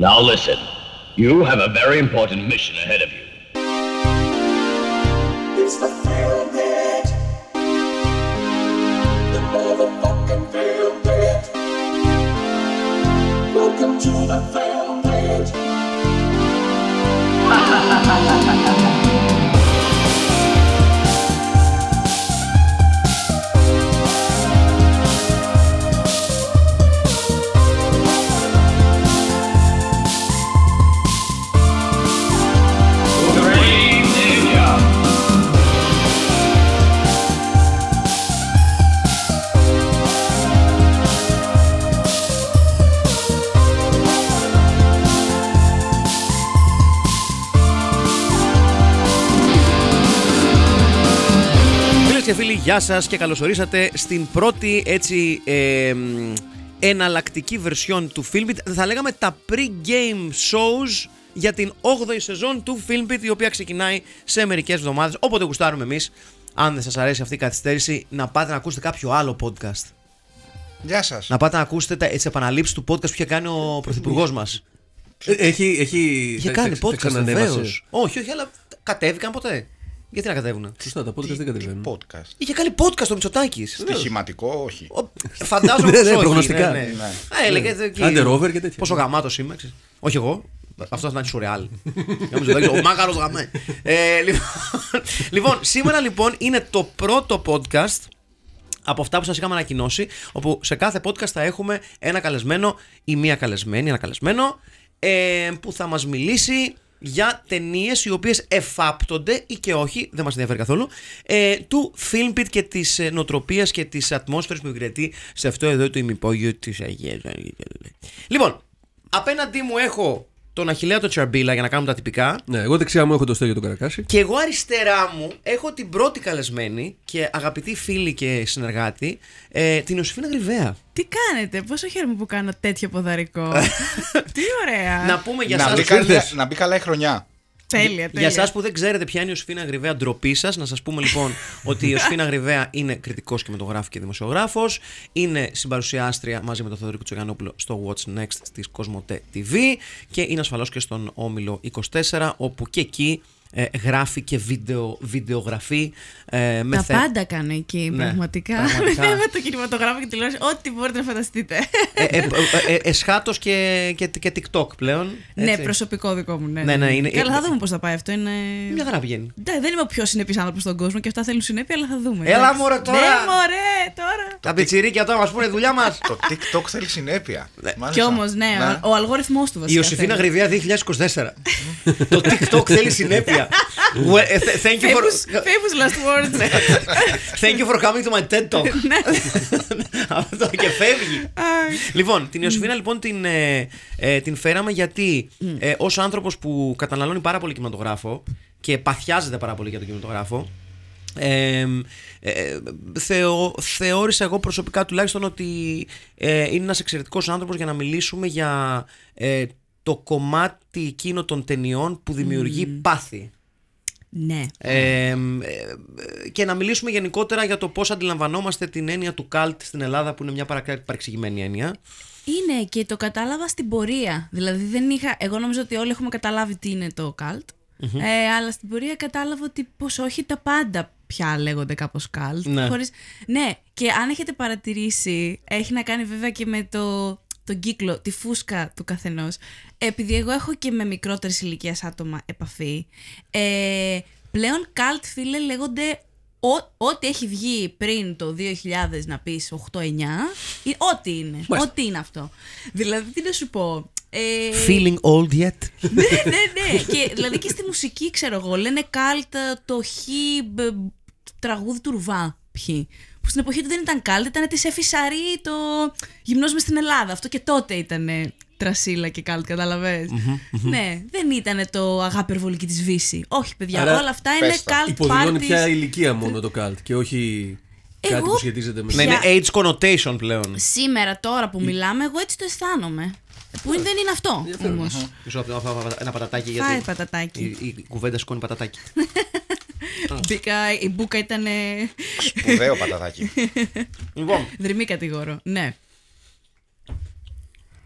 Now listen. You have a very important mission ahead of you. It's the Film Net. The motherfucking Film Net. Welcome to the Film Net. γεια σας και καλώ ορίσατε στην πρώτη έτσι ε, μ, εναλλακτική βερσιόν του Filmbit. Θα λέγαμε τα pre-game shows για την 8η σεζόν του Filmbit, η οποία ξεκινάει σε μερικές εβδομάδες. Όποτε γουστάρουμε εμείς, αν δεν σας αρέσει αυτή η καθυστέρηση, να πάτε να ακούσετε κάποιο άλλο podcast. Γεια σας. Να πάτε να ακούσετε τα, τις επαναλήψεις του podcast που είχε κάνει ο πρωθυπουργός μας. Έχει, έχει, Είχε τα- κάνει τα- τα podcast, ξανανέβασε. βεβαίως. Όχι, όχι, αλλά κατέβηκαν ποτέ. Γιατί να κατέβουν. Σωστά, τα podcast δεν κατεβαίνουν. Podcast; Είχε κάνει podcast ο Μητσοτάκης. Στοιχηματικό, όχι. Φαντάζομαι Ναι, πως ναι, όχι, προγνωστικά. ναι, ναι. Ναι. Α, έλεγε, δε- εκεί, Under over και τέτοια. Πόσο γαμάτος είμαι. ξέρεις. Όχι εγώ. Αυτό θα είναι σουρεάλ. Νόμιζα ότι ο μάγαρο γαμέ. Ε, λοιπόν- Λοιπόν, σήμερα λοιπόν είναι το πρώτο podcast από αυτά που σας είχαμε ανακοινώσει, όπου σε κάθε podcast θα έχουμε ένα καλεσμένο ή μία καλεσμένη, ένα καλεσμένο, ε, που θα μας μιλήσει για ταινίες οι οποίες εφάπτονται ή και όχι, δεν μας ενδιαφέρει καθόλου, ε, του Filmpit και της ε, νοοτροπίας και της ατμόσφαιρας που υπηρετεί σε αυτό εδώ το ημυπόγειο της Αγίας. Λοιπόν, απέναντί μου έχω τον Αχιλέα το Τσαρμπίλα για να κάνουμε τα τυπικά. Ναι, εγώ δεξιά μου έχω το Στέλιο τον Καρακάση. Και εγώ αριστερά μου έχω την πρώτη καλεσμένη και αγαπητή φίλη και συνεργάτη, ε, την Ιωσήφινα Γρυβαία. Τι κάνετε, πόσο χαίρομαι που κάνω τέτοιο ποδαρικό. Τι ωραία. Να πούμε για να, σας μπει που καλά, δεν- να μπει καλά η χρονιά. Τέλεια, τέλεια. Για εσά που δεν ξέρετε ποια είναι η Ιωσήφινα Γρυβαία, ντροπή σας, να σας πούμε λοιπόν ότι η Ιωσήφινα Γρυβαία είναι κριτικός κινηματογράφο και δημοσιογράφος. Είναι συμπαρουσιάστρια μαζί με τον Θεοδωρή Κουτσογιανόπουλο στο What's Next της Cosmote TV και είναι ασφαλώς και στον Όμιλο 24, όπου και εκεί ε, γράφει και βίντεο, βιντεογραφεί ε, με Τα θε- πάντα κάνω εκεί, Ναι, πραγματικά. πραγματικά. με το κινηματογράφο και τηλεόραση, ό,τι μπορείτε να φανταστείτε. ε, ε, ε, ε, εσχάτως και, και, και TikTok πλέον. ναι, έτσι. προσωπικό δικό μου. Ναι, Ναι, ναι, είναι- Καλά, θα είναι- δούμε πώς θα πάει αυτό. Είναι... Μια χαρά πηγαίνει. Ναι, δεν είμαι ο πιο συνεπής άνθρωπος στον κόσμο και αυτά θέλουν συνέπεια, αλλά θα δούμε. Έλα, εντάξει. μωρέ, τώρα. Ναι, μωρέ, τώρα. Τα πιτσιρίκια τώρα μας πούνε δουλειά μας. το TikTok θέλει συνέπεια. Μάλιστα. Κι όμως, ναι, ο, ο αλγόριθμός του βασικά. Η Ιωσήφινα θέλει. Γρυβαία 2024. το TikTok θέλει συνέπεια. Well, ε, th- thank, you for, Famous, famous last words. thank you for coming to my TED Talk. Αυτό και φεύγει. λοιπόν, την Ιωσήφινα λοιπόν την, ε, ε, την φέραμε γιατί ε, ως άνθρωπος που καταναλώνει πάρα πολύ κινηματογράφο και παθιάζεται πάρα πολύ για τον κινηματογράφο ε, ε, θεω, θεώρησα εγώ προσωπικά τουλάχιστον ότι ε, είναι ένας εξαιρετικός άνθρωπος για να μιλήσουμε για ε, το κομμάτι εκείνο των ταινιών που δημιουργεί πάθη. ναι. Ε, ε, και να μιλήσουμε γενικότερα για το πώς αντιλαμβανόμαστε την έννοια του καλτ στην Ελλάδα που είναι μια παρακα- παρεξηγημένη έννοια. Είναι και το κατάλαβα στην πορεία. Δηλαδή δεν είχα. Εγώ νομίζω ότι όλοι έχουμε καταλάβει τι είναι το cult. Ε, αλλά στην πορεία κατάλαβα ότι πως όχι τα πάντα πια λέγονται κάπως cult. Ναι. Χωρίς... ναι, και αν έχετε παρατηρήσει, έχει να κάνει βέβαια και με το, τον κύκλο, τη φούσκα του καθενός. Επειδή εγώ έχω και με μικρότερες ηλικίε άτομα επαφή, ε, πλέον cult φίλε λέγονται ό- ό,τι έχει βγει πριν το 2000 να πεις 8-9, ή ό,τι είναι, ό,τι είναι αυτό. Δηλαδή τι να σου πω, ε, Feeling old yet. ναι, ναι, ναι. και δηλαδή και στη μουσική, ξέρω εγώ, λένε καλτ το χ μπ- τραγούδι του Ρουβά. Ποιοι. Που στην εποχή του δεν ήταν καλτ, ήταν της Εφη Σαρή, το γυμνός μες στην Ελλάδα. Αυτό και τότε ήταν τρασίλα και καλτ, καταλαβες. Ναι, δεν ήταν το αγάπη υπερβολική της Βύση. Όχι, παιδιά, Άρα, όλα αυτά είναι πες τα. καλτ Υποδηλώνει parties. πια ηλικία μόνο το cult και όχι κάτι Εγώ που σχετίζεται με. Να είναι age connotation πλέον. Σήμερα, τώρα που μιλάμε, εγώ έτσι το αισθάνομαι. Που δεν είναι αυτό όμως. Μισό λεπτό, να φάω ένα πατατάκι Φάει γιατί πατατάκι. η, η κουβέντα σκόνη πατατάκι. Μπήκα, η μπουκα ήταν Σπουδαίο πατατάκι. λοιπόν, δρυμή κατηγορώ. Ναι.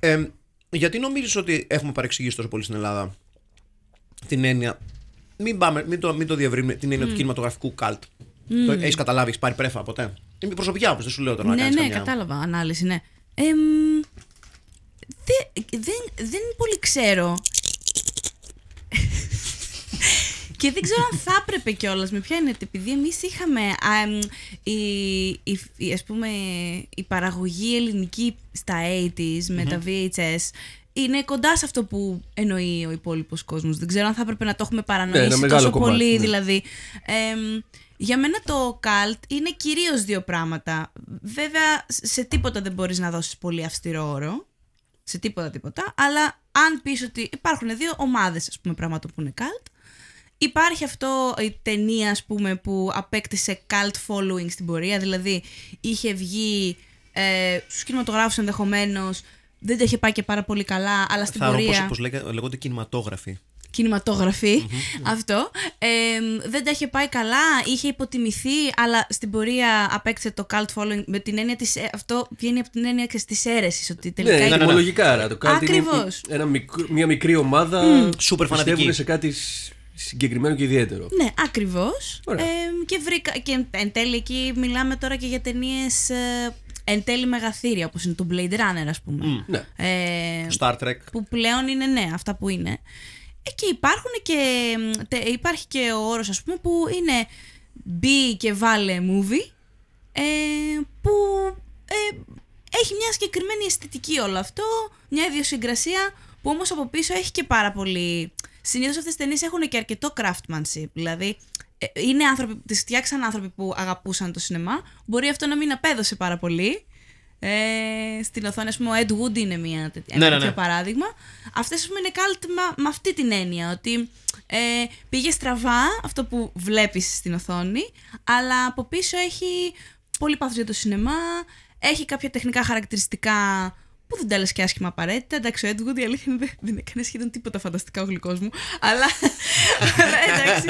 ε, Γιατί νομίζεις ότι έχουμε παρεξηγήσει τόσο πολύ στην Ελλάδα την έννοια. Μην, πάμε, μην, το, μην το διευρύνουμε την έννοια του κινηματογραφικού καλτ. Το έχεις καταλάβει, έχεις πάρει πρέφα ποτέ; Είναι η προσωπική άποψη, δεν σου λέω τώρα να ναι, κάνεις ναι, καμιά. κατάλαβα. Ανάλυση, ναι. Εμ, δε- δεν, δεν πολύ ξέρω. Και δεν ξέρω αν θα έπρεπε κιόλας με ποια είναι. ότι Επειδή εμείς είχαμε. α, εμ, η, η, η- ας πούμε, η παραγωγή ελληνική στα 80s με τα VHS είναι κοντά σε αυτό που εννοεί ο υπόλοιπος κόσμος. Δεν ξέρω αν θα έπρεπε να το έχουμε παρανοήσει ένα μεγάλο τόσο κομμάτι, πολύ. ναι. Δηλαδή. Εμ, για μένα το cult είναι κυρίως δύο πράγματα. Βέβαια, σε τίποτα δεν μπορείς να δώσεις πολύ αυστηρό όρο. Σε τίποτα τίποτα. Αλλά αν πεις ότι υπάρχουν δύο ομάδες, ας πούμε, πράγματων που είναι cult. Υπάρχει αυτό η ταινία, ας πούμε, που απέκτησε cult following στην πορεία. Δηλαδή, είχε βγει ε, στους κινηματογράφους ενδεχομένως, δεν το είχε πάει και πάρα πολύ καλά, αλλά στην Θα ρω πορεία πώς, πώς λέγε- λέγονται κινηματόγραφοι. κινηματογραφή αυτό. Ε, δεν τα είχε πάει καλά, είχε υποτιμηθεί, αλλά στην πορεία απέκτησε το cult following με την έννοια της, ε, αυτό βγαίνει από την έννοια ξέρεις, της αίρεσης, ότι τελικά Ναι, είναι- ναι, ναι. ετοιμολογικά. άρα, Το cult είναι Ακριβώς. ένα μικρό- μια μικρή ομάδα Σούπερ που φανατική. πιστεύουν σε κάτι σ- συγκεκριμένο και ιδιαίτερο. Ναι, ακριβώς. Ωραία. Ε, και βρήκα, και εν τέλει εκεί μιλάμε τώρα και για ταινίες εν τέλει μεγαθύρια, όπως είναι το Blade Runner, ας πούμε. Ναι. Ε, Star Trek. που πλέον είναι ναι, αυτά που είναι. Ε, και υπάρχουν και, τε- υπάρχει και ο όρος ας πούμε που είναι B και βάλε movie ε, που ε, έχει μια συγκεκριμένη αισθητική όλο αυτό, μια ιδιοσυγκρασία που όμως από πίσω έχει και πάρα πολύ... Συνήθως αυτές τις ταινίες έχουν και αρκετό craftsmanship, δηλαδή ε, είναι άνθρωποι, τις φτιάξαν άνθρωποι που αγαπούσαν το σινεμά, μπορεί αυτό να μην απέδωσε πάρα πολύ, ε, στην οθόνη, ας πούμε, ο Ed Wood είναι μια, τέτοια- ένα Ναι, ναι, τέτοιο ναι. παράδειγμα. Αυτές, ας πούμε, είναι cult με, με αυτή την έννοια. Ότι ε, πήγε στραβά αυτό που βλέπεις στην οθόνη, αλλά από πίσω έχει πολύ πάθος για το σινεμά, έχει κάποια τεχνικά χαρακτηριστικά που δεν τα λες και άσχημα απαραίτητα. Εντάξει, ο Ed Wood η αλήθεια είναι δεν, δεν έκανε σχεδόν τίποτα φανταστικά ο γλυκός μου. Αλλά, εντάξει,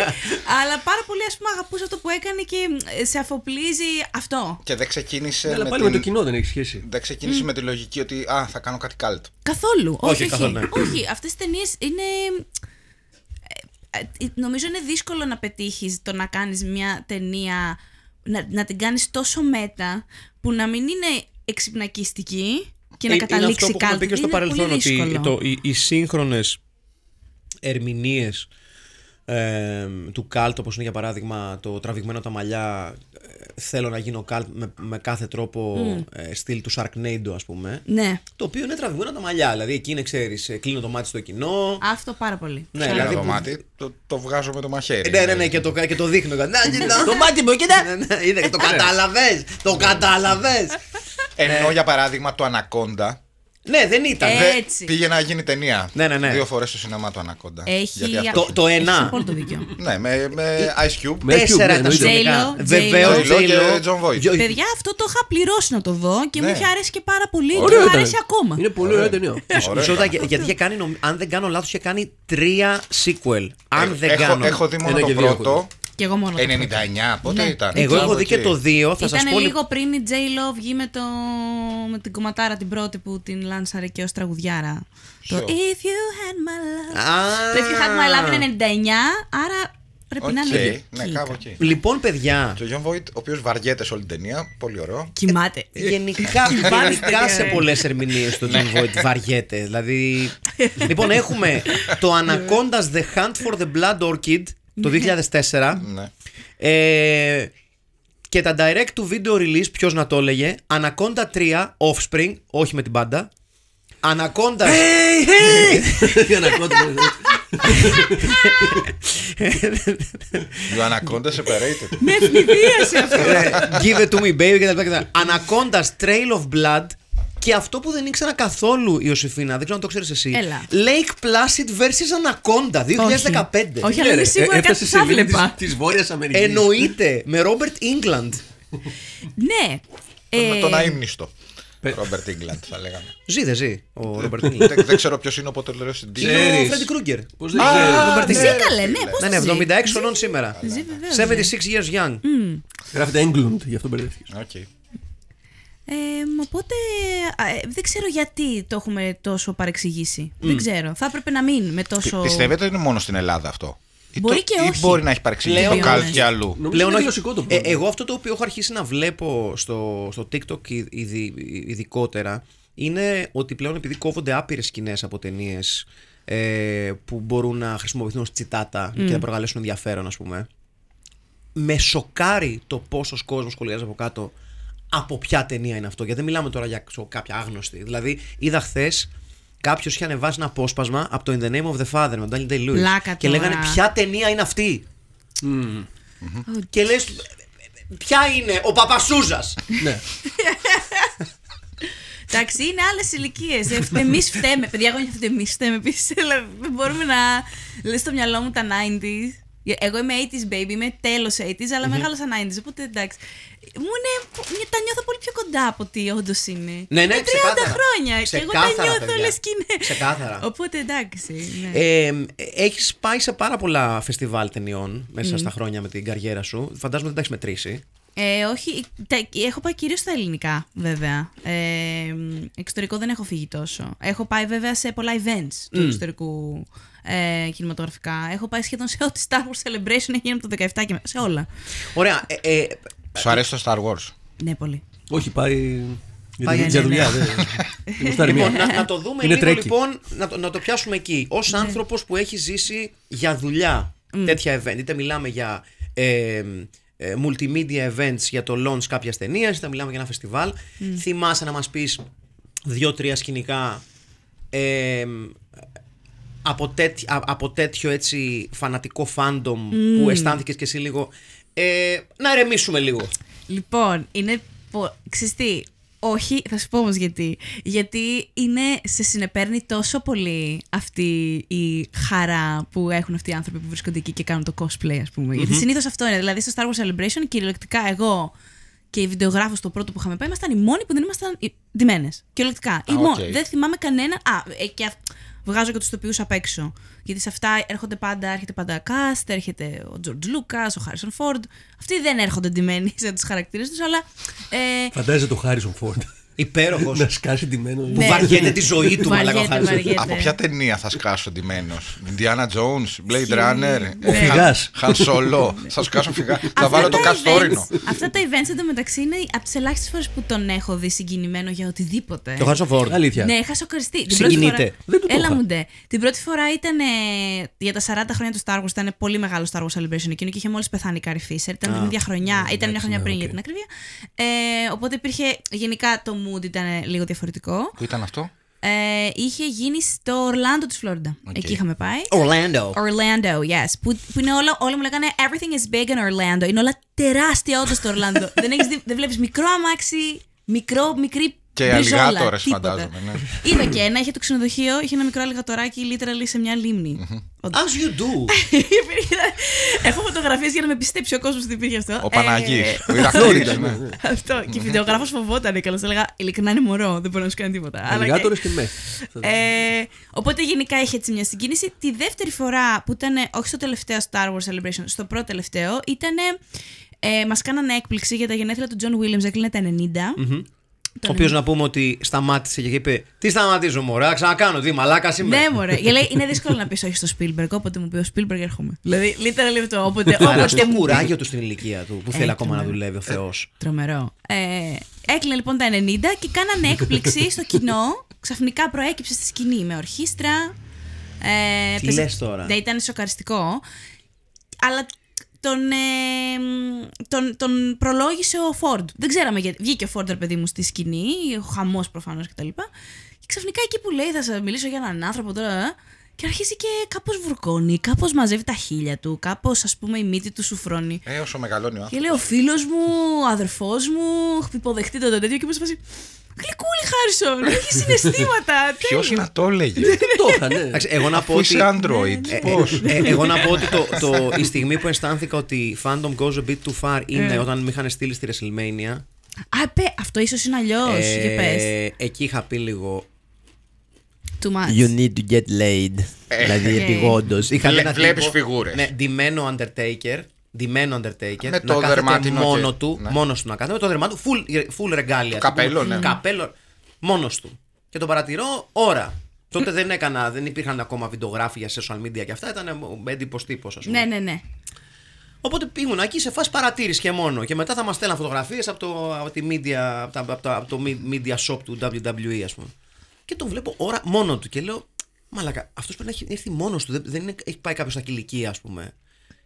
αλλά πάρα πολύ ας πούμε αγαπούσε αυτό που έκανε και ε, σε αφοπλίζει αυτό. Και δεν ξεκίνησε, Ναι, αλλά με, πάλι την... με το κοινό δεν έχει σχέση. δεν ξεκίνησε με τη λογική ότι α, θα κάνω κάτι cult. Καθόλου. Όχι, Όχι, όχι. καθόλου, ναι. όχι. Αυτές οι ταινίες είναι. ε, ε, νομίζω είναι δύσκολο να πετύχεις το να κάνεις μια ταινία να, να την κάνεις τόσο μέτα που να μην είναι εξυπνακιστική και να Ε, καταλήξει είναι αυτό που έχουμε κάτι. πει και στο Είναι παρελθόν πολύ ότι δύσκολο. το, οι, οι σύγχρονες ερμηνείες ε, του καλτ όπως είναι για παράδειγμα το τραβηγμένο τα μαλλιά ε, θέλω να γίνω καλτ με, με κάθε τρόπο ε, στυλ του Sharknado ας πούμε Ναι, το οποίο είναι τραβηγμένο τα μαλλιά δηλαδή εκεί είναι ξέρεις ε, κλείνω το μάτι στο κοινό αυτό πάρα πολύ. ναι, Ένα δηλαδή το που- μάτι, το, το βγάζω με το μαχαίρι. ναι, ναι, ναι, και το, και το δείχνω. Να, κοίτα. Το μάτι μου, κοίτα. Ναι, ναι, είδε, Το κατάλαβες. Το κατάλαβες. Ενώ για παράδειγμα το Ανακόντα Ναι, δεν ήταν. Ε, Δε- Έτσι. πήγε να γίνει ταινία. Ναι, ναι, ναι. Δύο φορές στο σινεμά το Ανακόντα. Έχει, Γιατί αυτό- Το- το έχει ένα. απόλυτο δίκιο. Ναι, με, με Ice Cube. Με Ice Cube, Τέσσερα ναι, ήταν εννοείται. συνολικά. J-Lo, Βεβαίως, J-Lo και J-Lo. John Voight. Jo- Παιδιά, αυτό το είχα πληρώσει να το δω και μου Ναι. είχε αρέσει και πάρα πολύ και Ωραίο μου ήταν. αρέσει ακόμα. Είναι πολύ ωραία ταινία. Ωραίο Μισό λεπτό, ήταν. για- γιατί είχε κάνει, νομ- αν δεν κάνω λάθος, είχε κάνει τρία sequel. Αν Ε, δεν έχω, κάνω. έχω δει μόνο Ένα το και δύο έχω πρώτο. Και εγώ μόνο. το 99, πότε Ναι. ήταν; Εγώ έχω δει και το δύο, θα σας Ήταν πω. λίγο πριν η J-Lo βγει με, το... με την κομματάρα την πρώτη που την λάνσαρε και ως τραγουδιάρα. Το Ποιο; If you had my love. Α. Το If you had my love είναι 99, άρα πρέπει να είναι Οκ, εκεί. ναι, κάπου εκεί. Λοιπόν, παιδιά, Και ο John Voight, ο οποίος βαριέται σε όλη την ταινία, πολύ ωραίο. Κοιμάται. Γενικά, γενικά σε πολλές ερμηνείες το John Voight βαριέται. Δηλαδή. λοιπόν, έχουμε το Anaconda's The Hunt for the Blood Orchid το ναι. 2004 ε, και τα direct to video release, ποιος να το έλεγε Ανακόντα 3, offspring, όχι με την πάντα. Ανακόντα. Hey, hey! Ποιο ανακόντα σε περίπτωση. Μέχρι αυτό. Ε, give it to me, baby, και τα. Ανακόντα Trail of Blood. Και αυτό που δεν ήξερα καθόλου, Ιωσήφίνα, δεν ξέρω αν το ξέρεις εσύ. Έλα. Lake Placid vs. Anaconda 2015. Όχι, αλλά είμαι σίγουρα κάτι Έφτασε θα σε σελίδα βλέπα. τη Βόρειας Αμερικής. Εννοείται με Robert England. Ναι. Με Ε, τον αείμνηστο. Ρόμπερτ Ίγκλαντ θα λέγαμε. Ζει, δεν ζει ο Robert England. δεν, δεν ξέρω ποιος είναι ο ποτελερό συντή. Είναι ο Ξέρεις. Freddy Krueger. Πώς δεν ξέρεις; Ζει καλέ, ναι, πώς Ναι, ναι, ζει. 76 χρονών σήμερα. Ζει βεβαίως. 76 years young. Γράφεται England, γι' αυτό μπερδεύτηκες. Okay. Ε, οπότε α, ε, δεν ξέρω γιατί το έχουμε τόσο παρεξηγήσει. Δεν ξέρω. Θα έπρεπε να μην με τόσο. Πιστεύετε ότι είναι μόνο στην Ελλάδα αυτό; Ή Μπορεί το- και ή όχι. μπορεί να έχει παρεξηγηθεί Πλέον- το καλτ και αλλού; Νομίζω Πλέον είναι όχι. γλωσσικό το Ε, πρόβλημα. εγώ αυτό το οποίο έχω αρχίσει να βλέπω στο, στο TikTok ει- ειδι- ειδικότερα είναι ότι πλέον επειδή κόβονται άπειρες σκηνές από ταινίες ε, που μπορούν να χρησιμοποιηθούν ως τσιτάτα και να προκαλέσουν ενδιαφέρον, ας πούμε. Με σοκάρει το πόσος κόσμος σχολιάζει από κάτω από ποια ταινία είναι αυτό. Γιατί δεν μιλάμε τώρα για ξέρω, κάποια άγνωστη. Δηλαδή, είδα χθες κάποιος είχε ανεβάσει ένα απόσπασμα από το In the Name of the Father με τον Daniel Day-Lewis. Πλάκα Και τώρα. λέγανε ποια ταινία είναι αυτή; Και λες, ποια είναι ο Παπασούζας; Ναι. Εντάξει, είναι άλλες ηλικίες. Εμείς φταίμε. Παιδιά, εγώ νιώθω ότι εμείς φταίμε επίσης. Δεν μπορούμε να. Λες στο μυαλό μου τα 90s. Εγώ είμαι 80s baby, είμαι τέλος 80s, αλλά μεγάλωσα 90s. Οπότε εντάξει. Μου είναι. Τα νιώθω πολύ πιο κοντά από ότι όντως είναι. Ναι, ναι, είναι 30 ξεκάθαρα. χρόνια. Και εγώ τα Ξεκάθαρα, νιώθω παιδιά. λε και είναι. Ξεκάθαρα. Οπότε εντάξει. Ναι. Ε, έχεις πάει σε πάρα πολλά φεστιβάλ ταινιών μέσα στα χρόνια με την καριέρα σου. Φαντάζομαι δεν τα έχεις μετρήσει. Ε, όχι, τα, έχω πάει κυρίως στα ελληνικά βέβαια. Ε, εξωτερικό δεν έχω φύγει τόσο. Έχω πάει βέβαια σε πολλά events του εξωτερικού ε, κινηματογραφικά. Έχω πάει σχεδόν σε ό,τι Star Wars Celebration έχει γίνει από το 17 και μέσα. Σε όλα. Ωραία. Ε, ε, Σου αρέσει το Star Wars; Ναι, πολύ. Όχι, πάει. Για, Πάει, τη- ναι, για ναι, δουλειά. ναι. δεν- είναι στα λοιπόν, ερμηνεία. να, να το δούμε Είναι λίγο τρέκι. λοιπόν, να το, να το πιάσουμε εκεί. Ως άνθρωπος που έχει ζήσει για δουλειά τέτοια event, είτε μιλάμε για ε, ε, multimedia events για το launch κάποιας ταινίας, είτε μιλάμε για ένα φεστιβάλ. Θυμάσαι να μας πεις δύο-τρία σκηνικά ε, από, τέτοι- α- από τέτοιο έτσι φανατικό fandom που αισθάνθηκες και εσύ λίγο ε, να ερεμήσουμε λίγο. Λοιπόν, είναι. πο- Ξέρεις τι, όχι, θα σου πω όμως γιατί. Γιατί είναι, σε συνεπέρνει τόσο πολύ αυτή η χαρά που έχουν αυτοί οι άνθρωποι που βρίσκονται εκεί και κάνουν το cosplay, ας πούμε. Γιατί συνήθως αυτό είναι. Δηλαδή στο Star Wars Celebration, κυριολεκτικά εγώ και η βιντεογράφο το πρώτο που είχαμε πάει, ήμασταν οι μόνοι που δεν ήμασταν ντυμένες. Κυριολεκτικά. Οι Α, μόνοι. οκ. Δεν θυμάμαι κανένα. Α, ε, και αυ- βγάζω και τους ηθοποιούς απ' έξω. Γιατί σε αυτά έρχονται πάντα, έρχεται πάντα cast, έρχεται ο George Lucas, ο Harrison Ford. Αυτοί δεν έρχονται ντυμένοι σε τους χαρακτήρες τους, αλλά. Ε, Φαντάζεσαι το Harrison Ford. Υπέροχος. να σκάσει ντυμένος. που Ναι. βαριέται τη ζωή του, μαλάκα ο Βαριέται, Χάρισον. βαριέται. Από ποια ταινία θα σκάσω ντυμένος; Indiana Jones, Blade Runner. Ο ε, Φυγάς. Han Solo. Θα σκάσω φυγά. Θα Αυτά βάλω το τα καστόρινο. events- Αυτά τα events εντωμεταξύ είναι από τις ελάχιστες φορές που τον έχω δει συγκινημένο για οτιδήποτε. Το Harrison Ford. Αλήθεια. Ναι, είχα σοκαριστεί. Την Συγκινείται. πρώτη φορά- Δεν του το Έλα είχα. μου ντε. Την πρώτη φορά ήταν ε, για τα 40 χρόνια του Star Wars. Ήταν πολύ μεγάλο Star Wars Celebration εκείνο και είχε μόλις πεθάνει η Carrie Fisher. Ήταν την ίδια χρονιά. ήταν μια χρονιά πριν για την ακρίβεια. Ε, οπότε υπήρχε. Γενικά το mood ήταν λίγο διαφορετικό. Πού ήταν αυτό; Ε, είχε γίνει στο Ορλάντο της Φλόριντα. Εκεί είχαμε πάει. Orlando. Orlando, yes. Που, που είναι όλα, όλοι μου λέγανε Everything is big in Orlando. Είναι όλα τεράστια όντως στο Orlando. δεν, έχεις δει- δεν βλέπεις μικρό αμάξι, μικρό, μικρή. Και μπριζόλα, αλιγάτορες, τίποτα. φαντάζομαι, ναι. Είδα και ένα, είχε το ξενοδοχείο, είχε ένα μικρό αλιγατοράκι literally σε μια λίμνη. Όντως. As you do. Υπήρχε- Έχω φωτογραφίες για να με πιστέψει ο κόσμος ότι υπήρχε αυτό. Ο Παναγής. Ε, Ο Ηρακλής. ναι. αυτό. Και η βιντεογράφος φοβόταν και έλεγα Ειλικρινά είναι μωρό, δεν μπορεί να σου κάνει τίποτα. Αλλά- Αλιγάτορες και μες. ε, οπότε γενικά είχε έτσι μια συγκίνηση. Τη δεύτερη φορά που ήταν, όχι στο τελευταίο Star Wars Celebration, στο πρώτο τελευταίο, ήταν. Ε, Μας κάνανε έκπληξη για τα γενέθλια του John Williams, έκλεινε τα 90. Ο οποίο να πούμε ότι σταμάτησε και είπε Τι σταματήσω, Μωρά, ξανακάνω. Τι μαλάκα είμαι. Ναι, μωρέ. Γιατί λέει, είναι δύσκολο να πεις όχι στο Spielberg. Όποτε μου πει ο Spielberg, έρχομαι. Δηλαδή, literally αυτό. Όποτε, Αλλά όποτε στο μου πει. κουράγιο του στην ηλικία του που θέλει Ε, ακόμα να τρομερό. δουλεύει ο Θεός. Τρομερό. Ε, έκλεινε λοιπόν τα 90 και κάνανε έκπληξη στο κοινό. Ξαφνικά προέκυψε στη σκηνή με ορχήστρα. Ε, Τι παίζε- λες τώρα; Ναι, ήταν σοκαριστικό. Αλλά τον, ε, τον, τον προλόγησε ο Φόρντ. Δεν ξέραμε γιατί. Βγήκε ο Φόρντ, ρε παιδί μου, στη σκηνή, ο χαμός προφανώς κτλ. Και ξαφνικά εκεί που λέει, θα σα μιλήσω για έναν άνθρωπο τώρα. ε, Και αρχίζει και κάπως βουρκώνει, κάπως μαζεύει τα χείλια του, κάπως ας πούμε η μύτη του σου φρώνει. Ε, όσο μεγαλώνει ο Και άνθρωπος. λέει ο φίλος μου, ο αδερφός μου, υποδεχτείτε το τέτοιο και μου σε φάση. Γλυκούλη Χάρισον, έχει συναισθήματα. Ποιος τέλειο». να το έλεγε; Το είχα, ναι. Εντάξει, εγώ να πω Αφού ότι. είσαι Android. Ε, Πώς; ε, ε, εγώ να πω ότι το, το, η στιγμή που αισθάνθηκα ότι η fandom goes a bit too far είναι όταν με είχαν στείλει στη WrestleMania. Α, πε, αυτό ίσως είναι αλλιώς. ε, Για πες. εκεί είχα πει λίγο. Too much. You need to get laid. δηλαδή Οκ. επειγόντως. Είχα Βλέ- ένα βλέπεις τύπο- φιγούρες. Ναι, ντυμένο Undertaker. Ντυμένο Undertaker. Με να το κάθεται δερμάτινο μόνος και- του, ναι. μόνος του να κάθεται, με το δερμάτινο, full, full regalia. καπέλο, ναι. Καπέλο, μόνος του. Και τον παρατηρώ ώρα. Τότε δεν έκανα, δεν υπήρχαν ακόμα βιντεογράφια σε social media και αυτά, ήταν έντυπος τύπος, ας πούμε. Ναι, ναι, ναι. Οπότε ήμουν εκεί σε φάση παρατήρηση και μόνο. Και μετά θα μας στέλναν φωτογραφίες από το, από, τη media, από, τα- από, το- από το media shop του WWE, ας πούμε. Και τον βλέπω ώρα μόνο του και λέω, Μαλάκα, αυτός πρέπει να έχει έρθει μόνος του. Δεν, δεν είναι, έχει πάει κάποιος στα κηλικία, ας πούμε.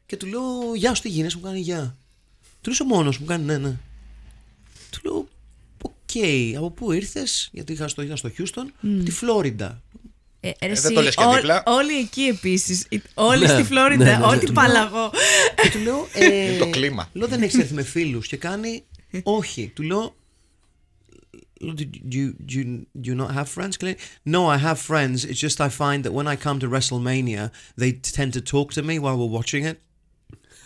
Και του λέω, Γεια σου, τι γίνεται, μου κάνει Γεια. Του λέω, μόνος μου κάνει, Ναι, ναι. Του λέω, Οκ, από πού ήρθες, γιατί είχα στο, είχα στο Houston, τη Φλόριντα. Ε, ρε, δεν εσύ, το λες και ό- δίπλα. Όλοι εκεί επίσης. Όλοι Ναι, στη Φλόριντα. ναι, ναι, Ό,τι ναι. παλαγό. Και του λέω. Ε, το κλίμα. Λέω δεν έχεις έρθει με φίλους. Και κάνει. Όχι. Του λέω. λέω, Do you, do, you, do you not have friends? Και λέει, No, I have friends. It's just I find that when I come to WrestleMania, they tend to talk to me while we're watching it.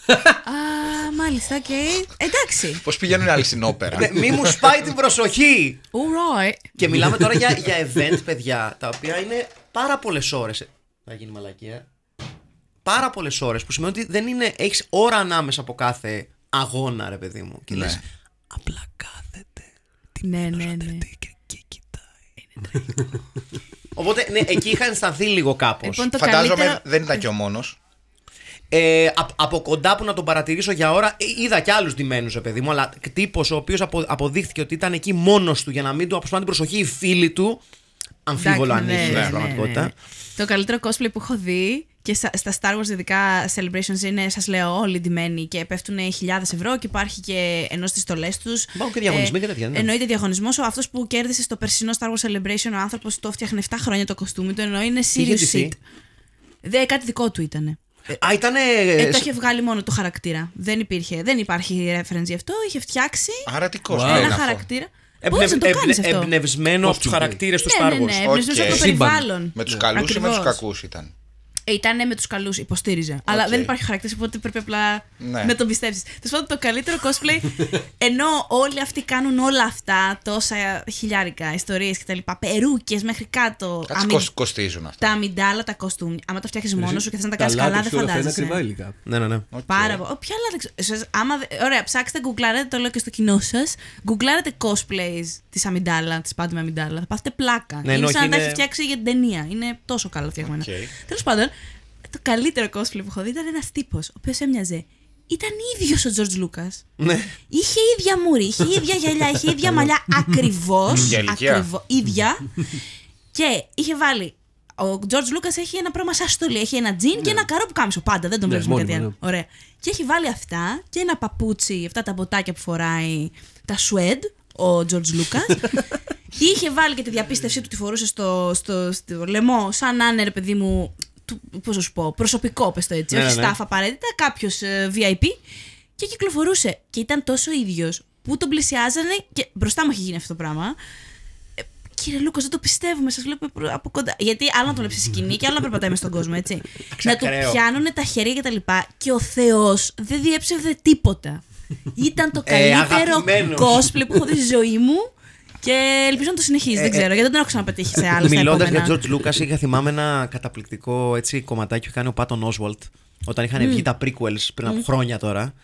Α, μάλιστα, οκ. Εντάξει. Πώς πηγαίνουν οι άλλοι στην όπερα; Ναι, Μη μου σπάει την προσοχή! Alright. Και μιλάμε τώρα για, για event, παιδιά, τα οποία είναι πάρα πολλές ώρες. Θα γίνει μαλακία. Πάρα πολλές ώρες που σημαίνει ότι δεν είναι. Έχεις ώρα ανάμεσα από κάθε αγώνα, ρε παιδί μου. Και Ναι. λες, απλά κάθεται. Ναι, ναι, ναι. και, και κοιτάει. Οπότε, ναι, εκεί είχα αισθανθεί λίγο κάπως. Λοιπόν, το Φαντάζομαι καλύτερο. δεν ήταν και ο μόνος. Ε, απ- από κοντά που να τον παρατηρήσω για ώρα, ε, είδα και άλλους ντυμένους, ρε παιδί μου, αλλά τύπος ο οποίος αποδείχθηκε ότι ήταν εκεί μόνος του για να μην του αποσπάνε την προσοχή οι φίλοι του. Αμφίβολο αν Εντάξει, είναι ναι, στην ναι, ναι, πραγματικότητα. ναι. Το καλύτερο cosplay που έχω δει και στα, στα Star Wars ειδικά celebrations είναι, σας λέω, όλοι ντυμένοι και πέφτουν χιλιάδες ευρώ και υπάρχει και ενώ στις στολές τους. Υπάρχουν και διαγωνισμοί και τέτοια, ναι. Εννοείται διαγωνισμός. Ο αυτός που κέρδισε στο περσινό Star Wars Celebration, ο άνθρωπος το έφτιαχνε 7 χρόνια το κοστούμι του, ενώ είναι είχε serious ντυθεί; shit. Δε, κάτι δικό του ήταν. Α, ήταν. Ε, το είχε βγάλει μόνο το χαρακτήρα. Δεν υπήρχε, δεν υπάρχει reference γι' αυτό. Είχε φτιάξει Άρα τι Wow. costume είναι αυτό; χαρακτήρα. Μπορείς να το κάνεις αυτό. Εμπνευσμένος από του Costume. χαρακτήρες του Ναι, Star ναι, Wars. ναι, εμπνευσμένος Οκ. από το Σύμπαν. περιβάλλον. Με τους καλούς ή με τους Ακριβώς. κακούς ήταν; Ήταν με τους καλούς, υποστήριζε. Αλλά Οκ. δεν υπάρχει χαρακτήρα, οπότε πρέπει απλά Ναι. να τον πιστέψεις. Τέλος πάντων, το καλύτερο cosplay, ενώ όλοι αυτοί κάνουν όλα αυτά, τόσα χιλιάρικα ιστορίες κτλ. Περούκες μέχρι κάτω. Κάτσε Ami- κοσ- κοστίζουν αυτά. Τα Amidala, τα κοστούμια. Άμα τα φτιάχνεις μόνος σου και θες να τα κάνεις Τα καλά, λάτεξ δεν και όλα αυτά είναι φαντάζεσαι. ακριβά υλικά. Ναι, ναι, ναι. Οκ. Πάρα πολύ. Ποια άλλα δεν ξέρω. Εσείς, Άμα, δε- ωραία, ψάξτε, γκουγκλάρετε, το λέω και στο κοινό σας. Γκουγκλάρετε cosplays της Amidala, της Padmé Amidala. Θα πάθετε πλάκα. Ναι, είναι ενώ σαν να τα είναι- έχει φτιάξει για την ταινία. Είναι τόσο καλά φτιαγμένα. Οκ. Τέλος πάντων, το καλύτερο cosplay που έχω δει ήταν ένας τύπος, ο οποίος έμοιαζε. Ήταν ίδιος ο George Lucas. Ναι. Είχε ίδια μούρη, είχε ίδια γυαλιά, είχε ίδια μαλλιά ακριβώς. Για ηλικία. ίδια. και είχε βάλει. Ο George Lucas έχει ένα πράγμα σαν στολή. Έχει ένα τζιν και ένα καρό που κάμισο. Πάντα δεν τον Ναι, βλέπουμε κάτι μόνιμο, άλλο. Ωραία. Και έχει βάλει αυτά και ένα παπούτσι, αυτά τα μποτάκια που φοράει, τα σουέντ, ο George Lucas. είχε βάλει και τη διαπίστευσή του, τη φορούσε στο, στο, στο λαιμό, σαν να είναι ρε παιδί μου. Πώς να σου πω, προσωπικό, πες το έτσι. Ναι, όχι ναι, ναι. staff απαραίτητα, κάποιος VIP. Και κυκλοφορούσε. Και ήταν τόσο ίδιος που τον πλησιάζανε και μπροστά μου έχει γίνει αυτό το πράγμα. Ε, Κύριε Λούκα, δεν το πιστεύουμε, σας βλέπουμε προ- από κοντά. Γιατί άλλο να τον βλέπεις στη σκηνή και άλλο να περπατάει μες στον κόσμο, έτσι. να του Ακραίο. πιάνουν τα χέρια και τα λοιπά. Και ο Θεός δεν διέψευδε τίποτα. Ήταν το Ε, καλύτερο αγαπημένος. cosplay που έχω δει στη ζωή μου. Και ελπίζω να το συνεχίζει. δεν ξέρω, γιατί δεν τον έχω ξαναπετύχει σε άλλα. στα Μιλώντας επόμενα. για George Lucas, είχα θυμάμαι ένα καταπληκτικό έτσι, κομματάκι που είχε κάνει ο Πάτον Oswald όταν είχαν βγει τα prequels πριν από χρόνια τώρα.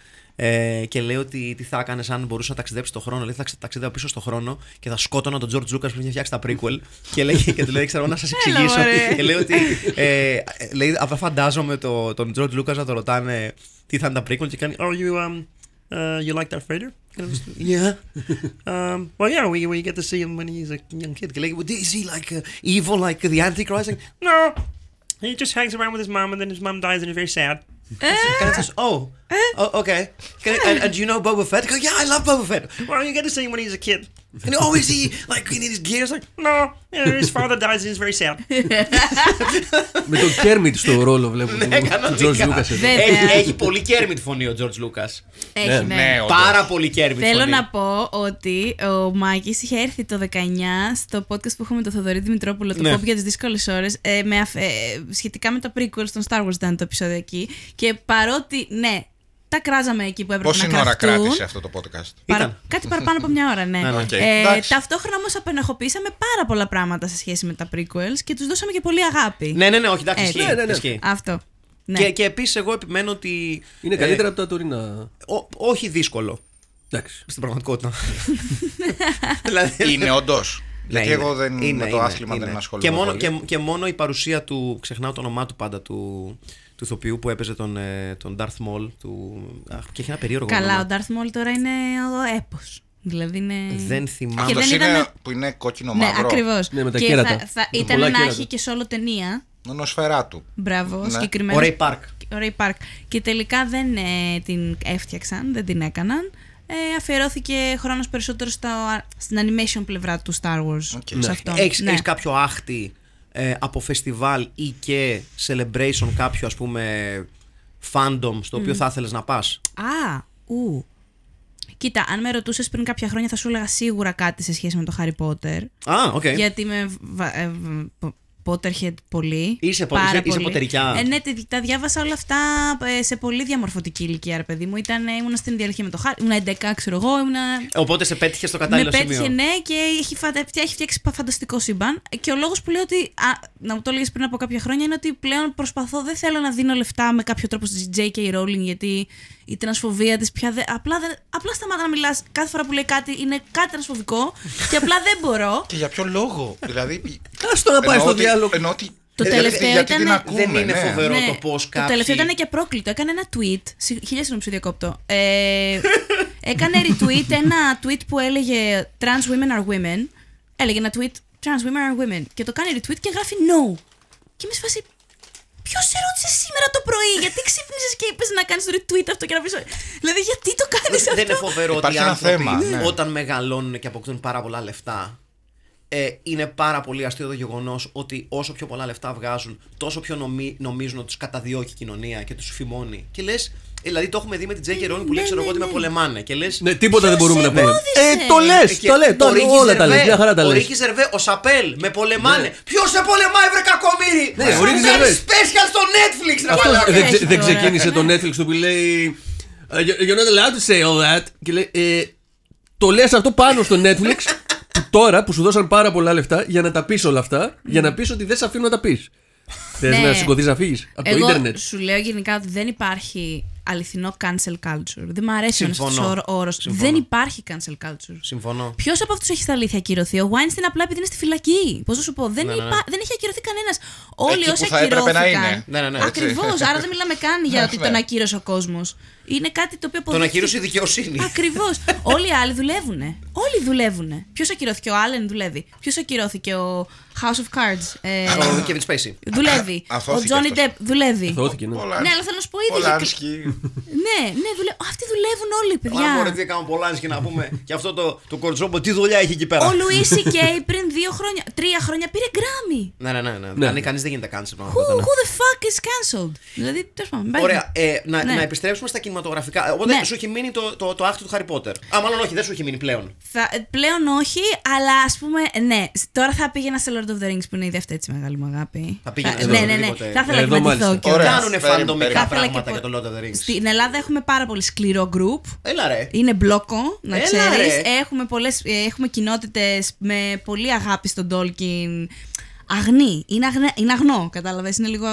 Ε, και λέει ότι τι θα έκανε αν μπορούσε να ταξιδέψει στο χρόνο. Λέει θα ταξίδευα πίσω στο χρόνο και θα σκότωνα τον George Lucas που είχε φτιάξει τα prequel. και, λέει, και του λέει: Ξέρω να σας Έλα, εξηγήσω. μωρέ. και λέει ότι. Ε, λέει, απλά φαντάζομαι το, τον George Lucas να το ρωτάνε τι θα είναι τα prequel και κάνει Oh, you, um, uh, you like Darth Vader? Yeah. Um, well, yeah, we, we get to see him when he's a young kid. Like, is he like uh, evil, like the Antichrist? Like, no, he just hangs around with his mom, and then his mom dies, and he's very sad. Uh, just, oh, uh, oh, okay. I, and, and, do you know Boba Fett? Go, yeah, I love Boba Fett. Well, you get to see him when he's a kid. And oh, is he like in his gears? Like, no, yeah, his father dies and he's very sad. Με τον Κέρμιτ στο ρόλο βλέπω. Ναι, του κανονικά. George Lucas εδώ. Βέβαια. Έχει, έχει πολύ Kermit φωνή ο George Lucas. Έχει, Ναι, ναι. Ναι, όντως. Πάρα πολύ Kermit Θέλω φωνή. να πω ότι ο Μάκης είχε έρθει το 19 στο podcast που είχαμε με τον Θοδωρή Δημητρόπουλο, το Ναι. Pop για τις δύσκολες ώρες, ε, με αφ- ε, σχετικά με τα prequels των Star Wars ήταν το επεισόδιο εκεί. Και παρότι, ναι, τα κράζαμε εκεί που έπρεπε Πόση να ώρα κραχτούν. κράτησε αυτό το podcast; Παρα- Ήταν. Κάτι παραπάνω από μια ώρα, ναι. Ναι, ναι. Οκ, Ε, εντάξει. ταυτόχρονα όμως απενοχοποιήσαμε πάρα πολλά πράγματα σε σχέση με τα prequels και τους δώσαμε και πολύ αγάπη. Ναι, ναι, ναι, όχι, εντάξει, Έτσι. ισχύει. Ναι, ναι, ναι. ισχύει. Αυτό. Ναι. Και, και επίσης εγώ επιμένω ότι. Είναι ε, καλύτερα από τα τωρινά. ο- όχι δύσκολο. Εντάξει. Στην πραγματικότητα. δηλαδή, Είναι όντως. Ναι, Γιατί είναι. εγώ δεν, Είναι, με το είναι, άθλημα είναι. δεν ασχολούμαι. Και μόνο, πολύ. και, και μόνο η παρουσία του, ξεχνάω το όνομά του πάντα, του, του ηθοποιού που έπαιζε τον, ε, τον Darth Maul. Του, αχ, και έχει ένα περίεργο Καλά, όνομα. ο Darth Maul τώρα είναι ο έπος. Δηλαδή είναι... Δεν θυμάμαι. Και Αυτός δεν είναι ήταν- που είναι κόκκινο Ναι, μαύρο. ακριβώς. Ναι, με τα και κέρατα. θα, θα Με ήταν πολλά να κέρατα. έχει και σόλο ταινία. Ο Νοσφεράτου. Μπράβο, Ναι. συγκεκριμένο. Ο Ray Park. Ο Ray Park. Και τελικά δεν ε, την έφτιαξαν, δεν την έκαναν. Ε, αφιερώθηκε χρόνος περισσότερο στα, στην animation πλευρά του Star Wars. Οκ. Σε Ναι. αυτόν. Έχεις, Ναι. έχεις κάποιο άχτη ε, από φεστιβάλ ή και celebration κάποιο ας πούμε fandom στο οποίο θα ήθελες να πας; Α, ου. Κοίτα, αν με ρωτούσες πριν κάποια χρόνια θα σου έλεγα σίγουρα κάτι σε σχέση με το Harry Potter. Α, οκ. Γιατί με βα- ε, β- Potterhead πολύ. Είσαι πο- πάρα είσαι- είσαι πολύ. ποτερικιά. Ε, ναι, τε- τα διάβασα όλα αυτά ε, σε πολύ διαμορφωτική ηλικία, ρε παιδί μου. Ήταν, ε, ήμουνα στην ίδια ηλικία με το Harry. Ήμουνα 11, ξέρω εγώ. Ήμουνα... Οπότε σε πέτυχε στο Με κατάλληλο πέτυχε, σημείο. ναι, και έχει, φαντα... έχει φτιάξει πα- φανταστικό σύμπαν. Και ο λόγος που λέω ότι. Α, να μου το έλεγες πριν από κάποια χρόνια είναι ότι πλέον προσπαθώ, δεν θέλω να δίνω λεφτά με κάποιο τρόπο στη J.K. Rowling γιατί η τρανσφοβία της πια. Δεν, απλά, δεν, απλά σταμάτα να μιλάς. Κάθε φορά που λέει κάτι είναι κάτι τρανσφοβικό και απλά δεν μπορώ. Και για ποιο λόγο; δηλαδή. Άστο να πάει εννοώ στο ότι- διάλογο. εννοώ ότι- Το γιατί- τελευταίο γιατί ήταν- την ακούμε, Δεν είναι ναι. φοβερό. το πώς Το κάποιοι- τελευταίο ήταν και απρόκλητο. Έκανε ένα tweet. συ- Χίλια συγγνώμη, σε διακόπτω. Ε, έκανε retweet ένα tweet που έλεγε Trans women are women. Έλεγε ένα tweet Trans women are women. Και το κάνει retweet και γράφει no. Και είμαι σε φάση. Ποιος σε ρώτησε σήμερα το πρωί, γιατί ξύπνησες και είπες να κάνεις το retweet αυτό και να πεις. Δηλαδή, γιατί το κάνεις αυτό. Δεν είναι φοβερό ότι οι Υπάρχει ένα άνθρωποι θέμα, ναι. όταν μεγαλώνουν και αποκτούν πάρα πολλά λεφτά ε, είναι πάρα πολύ αστείο το γεγονός ότι όσο πιο πολλά λεφτά βγάζουν, τόσο πιο νομι, νομίζουν ότι τους καταδιώκει η κοινωνία και τους φημώνει. Και λες, δηλαδή το έχουμε δει με την Τζέκη Ρόνι που λέει: ναι, Ξέρω εγώ ναι, ότι με ναι. πολεμάνε. Και λες. Ναι, τίποτα δεν μπορούμε να πούμε. εμπόδισε; Ε, το λες, το λες. το λες, Όλα τα λες. Μια χαρά τα Ο λες. Ρίκη Ζερβέ, ο Σαπέλ, με πολεμάνε. Ποιος σε πολεμάει, βρε κακομίρι! Ναι, Σου ο Ρίκης κάνεις Ζερβές. special στο Netflix, ρε Αυτό μαλάκα. δεν, έχει ξε- δεν τώρα. ξεκίνησε το Netflix του που λέει. «Ε, you- You're not allowed to say all that. Και λέει. «Ε, το λες αυτό πάνω στο Netflix που τώρα που σου δώσαν πάρα πολλά λεφτά για να τα πεις όλα αυτά, για να πεις ότι δεν σε αφήνουν να τα πεις. Θες Ναι. να σηκωθείς να φύγεις από το Εγώ Ιντερνετ. σου λέω γενικά ότι δεν υπάρχει αληθινό cancel culture. Δεν μου αρέσει ο Συμφωνώ. όρος. Συμφωνώ. Δεν υπάρχει cancel culture. Συμφωνώ. Ποιος από αυτούς έχει στα αλήθεια ακυρωθεί, ο Weinstein απλά επειδή είναι στη φυλακή. Πώς να σου πω, δεν, Ναι, ναι, υπά- ναι. δεν έχει ακυρωθεί κανένας. Όλοι Εκεί όσοι που θα έπρεπε να ακυρώθηκαν. είναι. Ναι, ναι, ναι, έτσι. Ακριβώς. Άρα δεν μιλάμε καν για ότι Ναι. τον ακύρωσε ο κόσμος. Είναι κάτι το οποίο Τον αποδείχθηκε- ακύρωσε η δικαιοσύνη. Ακριβώς. Όλοι οι άλλοι δουλεύουν. Όλοι δουλεύουν. Ποιος ακυρώθηκε, ο Άλεν δουλεύει. Ποιος ακυρώθηκε, ο House of Cards. Ε, Ο Kevin Spacey. δουλεύει. Ο Αθώθηκε Johnny αυτός. Depp δουλεύει. Θώθηκε, ναι. Πολλά- Ναι, αλλά θέλω να σου πω ήδη. Πολάνσκι. Ναι, ναι, δουλε... Αυτοί δουλεύουν όλοι, Μα μπορεί παιδιά. τις κάνουν πολλά και να πούμε και αυτό το, το κορτσόμπο τι δουλειά έχει εκεί πέρα. Ο Λουίση Κέι πριν δύο χρόνια, τρία χρόνια πήρε γκράμι. Ναι, ναι, ναι. ναι. Ναι. ναι. Κανείς δεν γίνεται cancel. Who, πράγματα, ναι. who the fuck is cancelled? Δηλαδή, τέλος πάντων. μπαίνει. Ωραία, ε, να, Ναι. να επιστρέψουμε στα κινηματογραφικά. Οπότε Ναι. σου έχει μείνει το, το, το άκτη του Harry Potter. Α, μάλλον όχι, δεν σου έχει μείνει πλέον. Θα, ε, πλέον όχι, αλλά ας πούμε, ναι. σ- Τώρα θα πήγαινα σε Lord of the Rings που είναι η δεύτερη έτσι μεγάλη μου αγάπη. Θα πήγαινες ναι, σε ναι, ναι. οτιδήποτε. Θα ήθελα Εδώ να κοιμηθώ μάλιστα. και Ωραία. Κάνουνε περίμενε, φαντομικά περίμενε. πράγματα για πο- το Lord of the Rings. Στην Ελλάδα έχουμε πάρα πολύ σκληρό group. Έλα ρε. Είναι μπλόκο, να Έλα, ξέρεις. ρε. Έχουμε, πολλές, ε, έχουμε κοινότητες με πολύ αγάπη στον Tolkien. Αγνή. Είναι, αγνέ, είναι αγνό, κατάλαβες. Είναι, λίγο,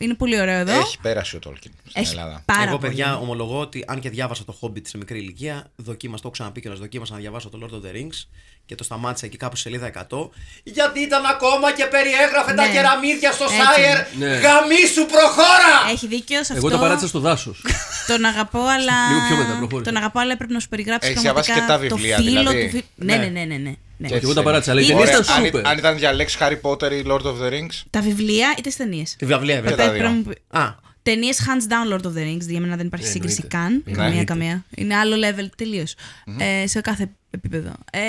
είναι πολύ ωραίο εδώ. Έχει πέρασει ο Τόλκιν στην Έχει Ελλάδα. πάρα Εγώ, πολύ. παιδιά, ομολογώ ότι αν και διάβασα το Hobbit σε μικρή ηλικία, δοκίμασα, το έχω ξαναπεί κιόλας, δοκίμασα να διαβάσω το Lord of the Rings και το σταμάτησα εκεί κάπου στη σελίδα 100. Γιατί ήταν ακόμα και περιέγραφε τα Ναι. κεραμίδια στο Έτσι. Σάιερ. Ναι. Γαμίσου, προχώρα! Έχει δίκιο σε αυτό. Εγώ το παράτησα στο δάσος. Τον αγαπώ, αλλά. Λίγο πιο μετά, προχώρησε. Τον αγαπώ, αλλά πρέπει να σου περιγράψει Έχεις πραγματικά διαβάσει και τα βιβλία, το φύλλο δηλαδή. του. φι- Ναι, ναι, ναι, ναι. ναι, ναι. Και Εγώ τα παράτησα, αλλά η Είδες- ταινία Ωραία, ήταν αν, σούπερ. αν ήταν διαλέξει Harry Potter ή Lord of the Rings. Τα βιβλία ή τι ταινίες. Τη βιβλία, Και βέβαια. τα δύο. Α, Ταινίες hands down Lord of the Rings. Για μένα δεν υπάρχει σύγκριση εννοείται. καν. Καμία, Εννοείται. καμία. Είναι άλλο level τελείως. Ε, σε κάθε επίπεδο. Ε,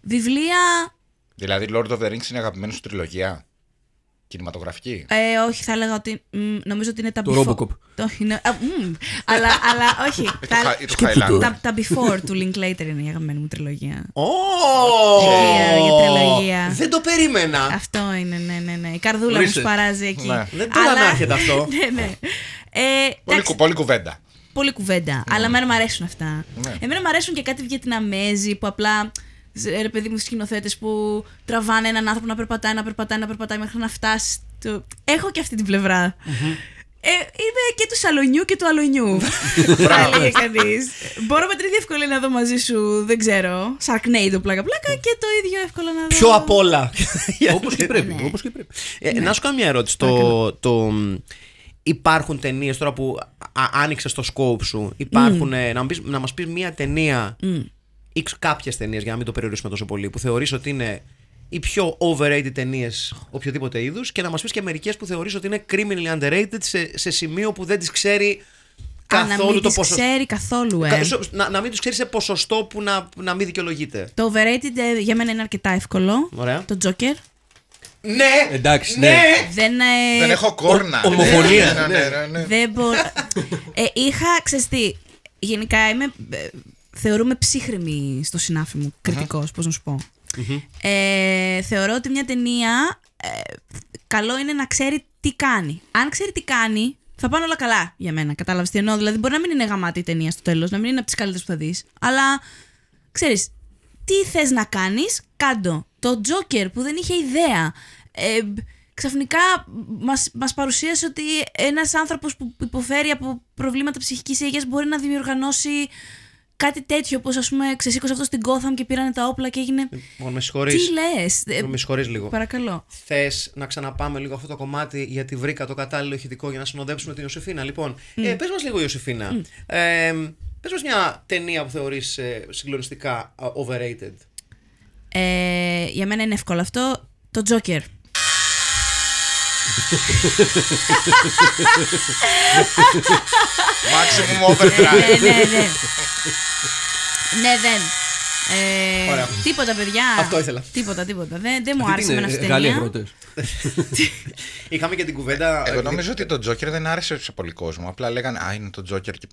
βιβλία. Δηλαδή, Lord of the Rings είναι αγαπημένη σου τριλογία; Κινηματογραφική; Ε, όχι, θα έλεγα ότι. μ, νομίζω ότι είναι τα Το before. Robocop. Το, όχι, είναι, α, μ, αλλά, αλλά όχι. Ή το θα- Χα- ή το Highlander. τα, τα before του Linklater είναι η αγαπημένη μου τριλογία. Ω! Εκεί, για τριλογία. Δεν το περίμενα. Αυτό είναι, ναι, ναι, ναι. Η καρδούλα μου Ορίστε. σπαράζει εκεί. Ναι. Δεν το ανάρχεται αυτό. ναι, ναι. Ε, Πολύ, εντάξει, κου- πολύ κουβέντα. πολύ κουβέντα. Αλλά εμένα μου αρέσουν αυτά. Ναι. Εμένα μου αρέσουν και κάτι βιετναμέζοι που απλά. Ε, Ρε παιδί μου, σκηνοθέτες που τραβάνε έναν άνθρωπο να περπατάει, να περπατάει, να περπατάει μέχρι να φτάσει. στο- Έχω και αυτή την πλευρά. Ε, είμαι και του σαλονιού και του αλονιού. Θα έλεγε κανείς. Μπορώ με την ίδια ευκολία να δω μαζί σου, δεν ξέρω, Sharknado πλάκα-πλάκα και το ίδιο εύκολο να δω. Πιο απ' όλα. Όπως και πρέπει. Ναι. Όπως και πρέπει. Ε, Να σου κάνω μια ερώτηση. Το, το, υπάρχουν ταινίες τώρα που άνοιξες το scope σου. Υπάρχουν. ε, να, μου πεις, να μας πεις μια ταινία ή κάποιες ταινίες, για να μην το περιορίσουμε τόσο πολύ, που θεωρείς ότι είναι οι πιο overrated ταινίες οποιοδήποτε είδους και να μας πεις και μερικές που θεωρείς ότι είναι criminally underrated σε, σε σημείο που δεν τις ξέρει Α, να καθόλου μην το τις ποσοστό. ξέρει καθόλου, ε. Κα- σο- Να, να μην τους ξέρει σε ποσοστό που να, να μην δικαιολογείται. Το overrated ε, για μένα είναι αρκετά εύκολο. Ωραία. Το Joker. Ναι! Εντάξει, ναι. Δεν, ε, Δεν έχω κόρνα. Ο- ομοφωνία, Ναι, ναι, ναι. ναι, ναι. Δεν μπορώ. ε, είχα, ξέρεις τι, γενικά είμαι, ε, θεωρούμε ψύχρεμη στο συνάφι μου, κριτικός, πώς να σου πω. Ε, θεωρώ ότι μια ταινία ε, καλό είναι να ξέρει τι κάνει. Αν ξέρει τι κάνει, θα πάνε όλα καλά για μένα. Κατάλαβες τι εννοώ. Δηλαδή, μπορεί να μην είναι γαμάτη η ταινία στο τέλος, να μην είναι από τις καλύτερες που θα δεις. Αλλά ξέρεις, τι θες να κάνεις, κάντο. Το Joker που δεν είχε ιδέα. Ε, ξαφνικά μας, μας παρουσίασε ότι ένας άνθρωπος που υποφέρει από προβλήματα ψυχικής υγείας μπορεί να διοργανώσει κάτι τέτοιο, όπως ας πούμε ξεσήκωσε αυτό στην Gotham και πήρανε τα όπλα και έγινε... Λοιπόν, με συγχωρείς. Τι λες, ε, Με συγχωρείς λίγο. παρακαλώ. Θες να ξαναπάμε λίγο αυτό το κομμάτι γιατί βρήκα το κατάλληλο ηχητικό για να συνοδέψουμε την Ιωσήφίνα. Λοιπόν, ε, πες μας λίγο Ιωσήφίνα. Ε, πες μας μια ταινία που θεωρείς ε, συγκλονιστικά α, overrated. Ε, για μένα είναι εύκολο αυτό. Το Joker. Maximum ναι, overdrive. ναι, ναι. ναι, δεν. Ε, Ωραία. τίποτα, παιδιά. Αυτό ήθελα. Τίποτα, τίποτα. Δεν, δεν μου Τι άρεσε είναι, εμένα αυτή η Γάλλοι ταινία. αγρότες. Είχαμε και την κουβέντα. Εγώ ε, νομίζω ότι το Joker δεν άρεσε σε πολύ κόσμο. Απλά λέγανε Α, είναι το Joker. και-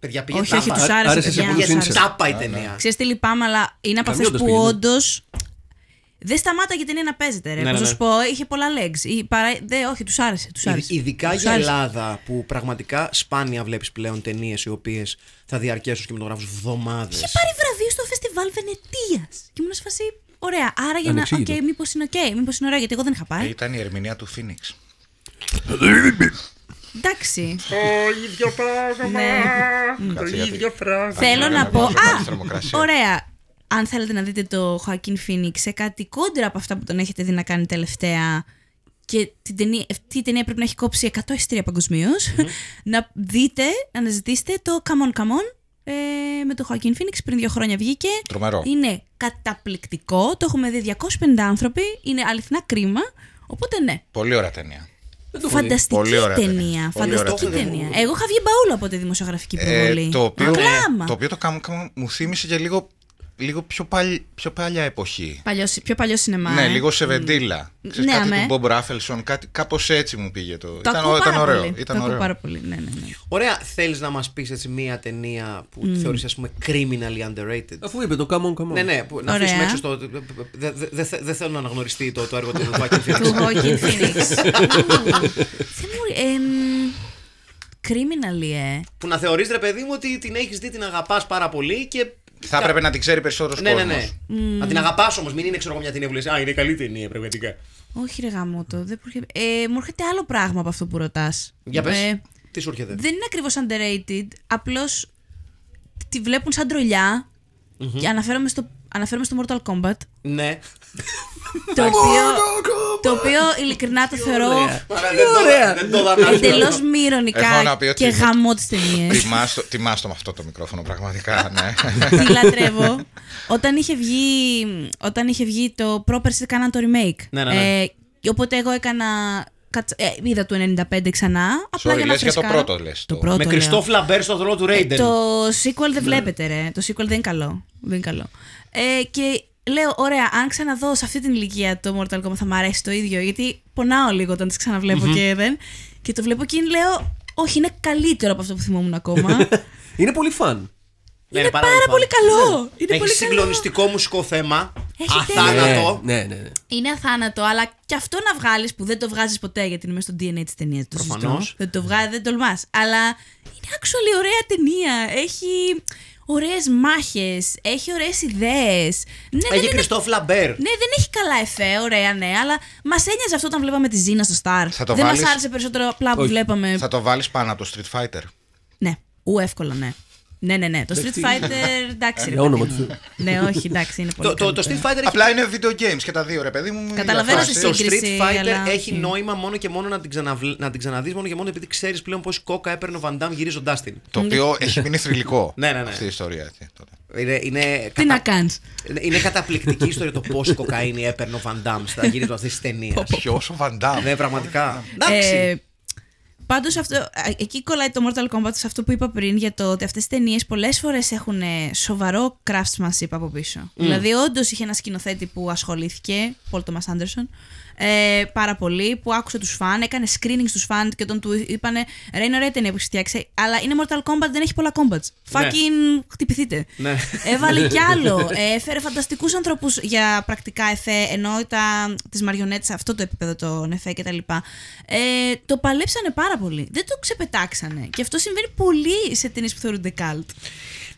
Παιδιά, πήγε Όχι, όχι, τάπα. τους άρεσε, Άρεσε σε παιδιά. πολλούς τους ίντσες. άρεσε. τάπα η ταινία. Ξέρεις τι λυπάμαι, αλλά είναι από αυτές Καμιόντως που πήγαινε. όντως. Δεν σταμάταγε η ταινία να παίζεται, ρε. Ναι, Πώς ναι, να σου πω, είχε πολλά legs. Ή παρά... Δε, όχι, τους άρεσε. Τους άρεσε. Ειδ- Ειδικά Τους για άρεσε. Ελλάδα που πραγματικά σπάνια βλέπεις πλέον ταινίες οι οποίες θα διαρκέσουν στου κινηματογράφου εβδομάδες. Είχε πάρει βραβείο στο φεστιβάλ Βενετίας. Και ήμουν σε φάση. Ωραία, άρα για να. Οκ, Ανεξήγητο. μήπως είναι οκ, μήπως είναι ωραία, γιατί εγώ δεν είχα Ε, πάει. Ήταν η ερμηνεία του Phoenix. Εντάξει. ίδιο πράγμα. Κάτσε, γιατί- Θέλω να πω. Πόσο κάνει Α, θερμοκρασία. ωραία. Αν θέλετε να δείτε το Joaquin Phoenix σε κάτι κόντρα από αυτά που τον έχετε δει να κάνει τελευταία και την ταινία, αυτή η ταινία πρέπει να έχει κόψει 100 εισιτήρια παγκοσμίως, να δείτε, να αναζητήσετε το Come on, come on ε, με το Joaquin Phoenix πριν δύο χρόνια βγήκε. Τρομερό. Είναι καταπληκτικό, το έχουμε δει 250 άνθρωποι, είναι αληθινά κρίμα, οπότε ναι. Πολύ ωραία ταινία. Φανταστική Πολύ ωραία ταινία. ταινία. Πολύ ωραία Φανταστική ταινία. ταινία. Εγώ είχα βγει μπαούλα από τη δημοσιογραφική προβολή. Ε, το, οποίο, Κλάμα. το οποίο το Come Come μου θύμισε και λίγο, λίγο πιο, παλι, πιο παλιά εποχή. Παλιός, πιο παλιό σινεμά. Ναι, ε. λίγο σε βεντίλα. Ξέρεις, Ναι, κάτι αμέ. του Bob Raffleson, κάτι, κάπως έτσι μου πήγε το. Το ήταν, ακούω ήταν πάρα ωραίο. πολύ. Ήταν το ακούω ωραίο. πάρα πολύ. Ναι, ναι, ναι. Ωραία, θέλεις να μας πεις έτσι μία ταινία που mm. θεωρείς, ας πούμε, criminally underrated; Αφού είπε το come on, come on. Ναι, ναι, που, να Ωραία. αφήσουμε έξω στο. Δεν δε, δε, δεν θέλω να αναγνωριστεί το, το έργο του Joaquin Του Phoenix. Joaquin Phoenix. Θεέ μου, εμ, Criminally, ε. που να θεωρείς, ρε παιδί μου, ότι την έχεις δει, την αγαπάς πάρα πολύ και. Θα έπρεπε να την ξέρει περισσότερος Ναι, ναι, κόσμος. ναι. Να την αγαπάς όμως, μην είναι ξέρω εγώ μια ταινία που λες, Α, είναι καλή ταινία, πραγματικά. Όχι, ρε γαμότο. Δεν προχε... ε, μου έρχεται άλλο πράγμα από αυτό που ρωτάς. Για πες. Τι σου έρχεται; δεν είναι ακριβώς underrated. Απλώς τη βλέπουν σαν τρολιά. Και αναφέρομαι στο, αναφέρομαι στο Mortal Kombat. Ναι. το, οποίο, το οποίο ειλικρινά το θεωρώ ωραία. Δεν το δανάζω. εντελώς μη Έχω να ηρωνικά πει ότι- και γαμό τις ταινίες. Τιμάς το, τιμάς το με αυτό το μικρόφωνο, πραγματικά, ναι. Τη λατρεύω. Όταν είχε βγει, όταν είχε βγει το πρόπερση, κάναν το remake. Ναι, ναι, ναι. Ε, οπότε εγώ έκανα. κατσα- Ε, είδα το 95 ξανά. Απλά Sorry, για να λες για το φρεσκάρω. πρώτο, λες, Το το- πρώτο. Με λέω. Κριστόφ Λαμπέρ στο ρόλο του Ε, Ρέιντεν. το sequel δεν βλέπετε, ρε. Το sequel δεν είναι καλό. Δεν είναι καλό. Ε, και λέω, ωραία, αν ξαναδώ σε αυτή την ηλικία το Mortal Kombat θα μου αρέσει το ίδιο. Γιατί πονάω λίγο όταν τις ξαναβλεπω και δεν. Και το βλέπω και λέω, όχι, είναι καλύτερο από αυτό που θυμόμουν ακόμα. Είναι πολύ φαν. Ναι, είναι πάρα, πολύ πολύ φαν. καλό. Είναι Έχει πολύ καλό. συγκλονιστικό μουσικό θέμα. Έχει Αθάνατο. Ναι, ναι, ναι. ναι. Είναι αθάνατο, αλλά και αυτό να βγάλεις που δεν το βγάζεις ποτέ γιατί είναι μέσα στο DNA της ταινίας. Προφανώς. Δεν το βγάζει, δεν τολμάς. Αλλά είναι actually ωραία ταινία. Έχει. Ωραίες μάχες, έχει ωραίες ιδέες. Ναι, δεν Έχει είναι- Κριστόφ Λαμπέρ. ναι, δεν έχει καλά εφέ, ωραία, ναι, αλλά μας ένοιαζε αυτό όταν βλέπαμε τη Ζήνα στο Star. Θα το δεν βάλεις- μα άρεσε περισσότερο απλά που Όχι. βλέπαμε. Θα το βάλεις πάνω από το Street Fighter. Ναι, ου, εύκολα, ναι. Ναι, ναι, ναι. Το Street Fighter, εντάξει. ρε Για όνομα παιδί μου. του. Ναι, όχι, εντάξει, είναι πολύ. Το, το, το καλύτερο. Street Fighter έχει Απλά είναι video games και τα δύο, ρε παιδί μου. Καταλαβαίνω για τη φάση. Το σύγκριση, Street Fighter αλλά έχει όχι. νόημα μόνο και μόνο να την, ξαναβλ... να την ξαναδείς μόνο και μόνο επειδή ξέρεις πλέον πως κόκα έπαιρνε ο Βαντάμ γυρίζοντάς την. Το οποίο έχει μείνει θρηλυκό. Ναι, ναι, ναι. Αυτή η ιστορία. έτσι, τότε. Είναι, είναι, Τι να κάνεις. είναι- είναι καταπληκτική ιστορία το πόση κοκαίνη έπαιρνε ο Βαντάμ στα γύρω αυτής της ταινίας. Ποιος ο Βαντάμ. ναι, πραγματικά. Εντάξει. Ε, Πάντω εκεί κολλάει το Mortal Kombat σε αυτό που είπα πριν για το ότι αυτές τι ταινίες πολλές φορές έχουν ε, σοβαρό craftsmanship από πίσω. Δηλαδή, όντως είχε ένα σκηνοθέτη που ασχολήθηκε, Paul Thomas Anderson, ε, πάρα πολύ, που άκουσε τους φαν, έκανε screening στους φαν και όταν του είπανε Ρε, είναι ωραία ταινία που έχεις φτιάξει, αλλά είναι Mortal Kombat, δεν έχει πολλά combats. Fucking χτυπηθείτε. Ναι. Έβαλε κι άλλο. Ε, έφερε φανταστικούς ανθρώπους για πρακτικά εφέ, ενώ τα, τις μαριονέτες σε αυτό το επίπεδο των εφέ κτλ. Ε, το παλέψανε πάρα πολύ. Δεν το ξεπετάξανε. Και αυτό συμβαίνει πολύ σε ταινίες που θεωρούνται cult.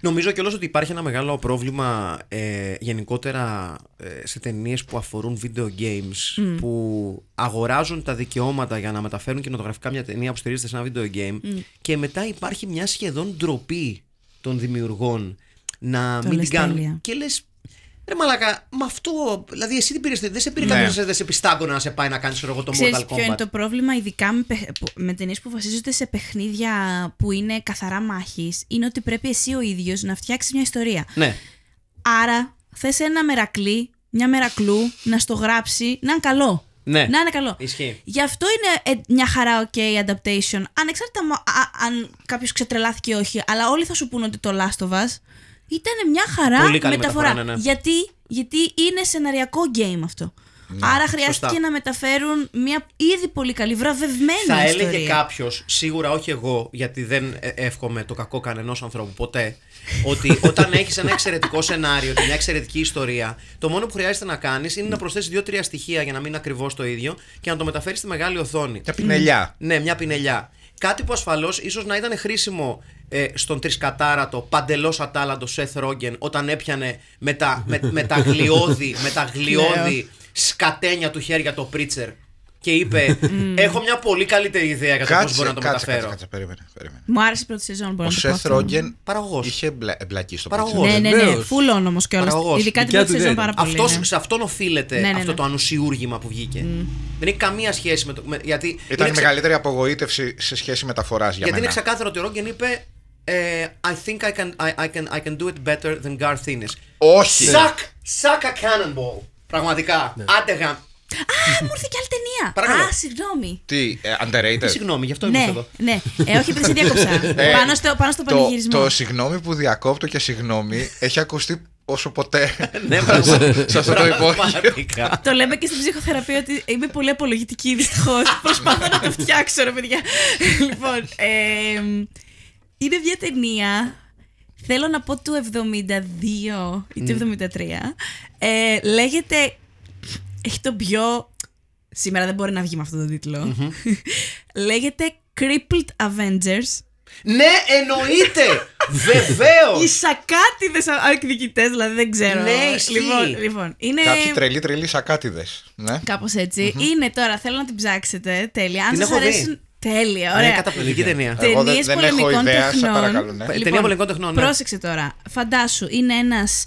Νομίζω κιόλας ότι υπάρχει ένα μεγάλο πρόβλημα ε, γενικότερα ε, σε ταινίες που αφορούν video games που αγοράζουν τα δικαιώματα για να μεταφέρουν κινηματογραφικά μια ταινία που στηρίζεται σε ένα video game και μετά υπάρχει μια σχεδόν ντροπή των δημιουργών να Το μην λες την κάνουν. τέλεια. Και λες, ρε μαλάκα, με αυτό, δηλαδή εσύ την πήρες, δεν σε πήρε Ναι. κάποιος, δεν σε πιστάγκωνα να σε πάει να κάνεις ξέρω εγώ, το Ξέρεις Mortal ποιο είναι Kombat. το πρόβλημα, ειδικά με, παιχ- που- με ταινίες που βασίζονται σε παιχνίδια που είναι καθαρά μάχης, είναι ότι πρέπει εσύ ο ίδιος να φτιάξεις μια ιστορία. Ναι. Άρα θες ένα μερακλή, μια μερακλού, να στο γράψει, να είναι καλό. Ναι. Να είναι καλό. Ισχύει. Γι' αυτό είναι ε, μια χαρά ok adaptation. Ανεξάρτητα μα- α- αν κάποιος ξετρελάθηκε ή όχι, αλλά όλοι θα σου πούνε ότι το Last of Us ήταν μια χαρά Πολύ καλή μεταφορά. μεταφορά, ναι, ναι. Γιατί, γιατί είναι σεναριακό game αυτό. Άρα χρειάστηκε σωστά. να μεταφέρουν μια ήδη πολύ καλή, βραβευμένη Θα ιστορία. έλεγε κάποιος, σίγουρα όχι εγώ, γιατί δεν ε, εύχομαι το κακό κανενός ανθρώπου ποτέ, ότι όταν έχεις ένα εξαιρετικό σενάριο και μια εξαιρετική ιστορία, το μόνο που χρειάζεται να κάνεις είναι να προσθέσεις δύο-τρία στοιχεία για να μην είναι ακριβώς το ίδιο και να το μεταφέρεις στη μεγάλη οθόνη. Μια πινελιά. Ναι, μια πινελιά. Κάτι που ασφαλώς ίσως να ήταν χρήσιμο ε, στον τρισκατάρατο παντελώς ατάλλαντο Σεθ Ρόγκεν όταν έπιανε με τα, με, με τα γλιώδη, με τα γλιώδη σκατένια του χέρια το πρίτσερ και είπε: Έχω μια πολύ καλύτερη ιδέα για το πώς Κάτσε, μπορώ να το κάτσε, μεταφέρω. κάτσε, κάτσε, περίμενε, περίμενε. Μου άρεσε η πρώτη σεζόν, μπορώ Ο να το πω. Σεθ αυτό. Ρόγκεν Παραγωγός. είχε μπλα- εμπλακεί στο Παραγωγός. πρίτσερ. Ναι, ναι, ναι. Βεβαίως. Full on όμως κιόλας. Παραγωγός. Ειδικά την Δικιά πρώτη του σεζόν ιδέα. πάρα πολύ. Αυτός, ναι. Σε αυτόν οφείλεται Ναι, ναι, αυτό ναι. το ανουσιούργημα που βγήκε. Δεν έχει καμία σχέση με το. με- γιατί Ήταν είναι η ξε- μεγαλύτερη απογοήτευση σε σχέση μεταφοράς για Γιατί είναι μένα. ξεκάθαρο ότι ο Ρόγκεν είπε ε, I think I can, I, I, can, I can do it better than Garth Ennis. Όχι. Suck, suck a cannonball. Πραγματικά. Άντε γαμ. Α, μου ήρθε και άλλη ταινία. Παρακαλώ. Α, συγγνώμη. Τι, ε, underrated. Συγγνώμη, γι' αυτό είμαστε Ναι, εδώ. ναι. Ε, όχι, επειδή σε διάκοψα. Ε, πάνω, στο, πάνω στο το, πανηγυρισμό. το συγγνώμη που διακόπτω και συγγνώμη έχει ακουστεί όσο ποτέ. Ναι, πραγματικά. σε αυτό το υπόγειο. Πραγματικά. Το λέμε και στην ψυχοθεραπεία ότι είμαι πολύ απολογητική δυστυχώς. Προσπαθώ να το φτιάξω, ρε παιδιά. λοιπόν, ε, είναι μια ταινία. Θέλω να πω του 72 ή του 73. Ε, λέγεται. Έχει το πιο. Σήμερα δεν μπορεί να βγει με αυτόν τον τιτλο λέγεται Crippled Avengers. Ναι, εννοείται! Βεβαίως! Οι σακάτιδες εκδικητές, δηλαδή δεν ξέρω. Ναι, ισχύει. λοιπόν, λοιπόν, είναι. Κάποιοι τρελοί τρελοί σακάτιδες. Ναι. Κάπως Είναι τώρα, θέλω να την ψάξετε. Τέλεια. Αν Την σας έχω δει. αρέσουν. Τέλεια, Ναι, ωραία. καταπληκτική ταινία. Εγώ δεν- Ταινίες δεν έχω πολεμικών ιδέα, σε τεχνών. παρακαλώ, ναι. Ταινία πολεμικών τεχνών, ναι. Πρόσεξε τώρα. Φαντάσου, είναι ένας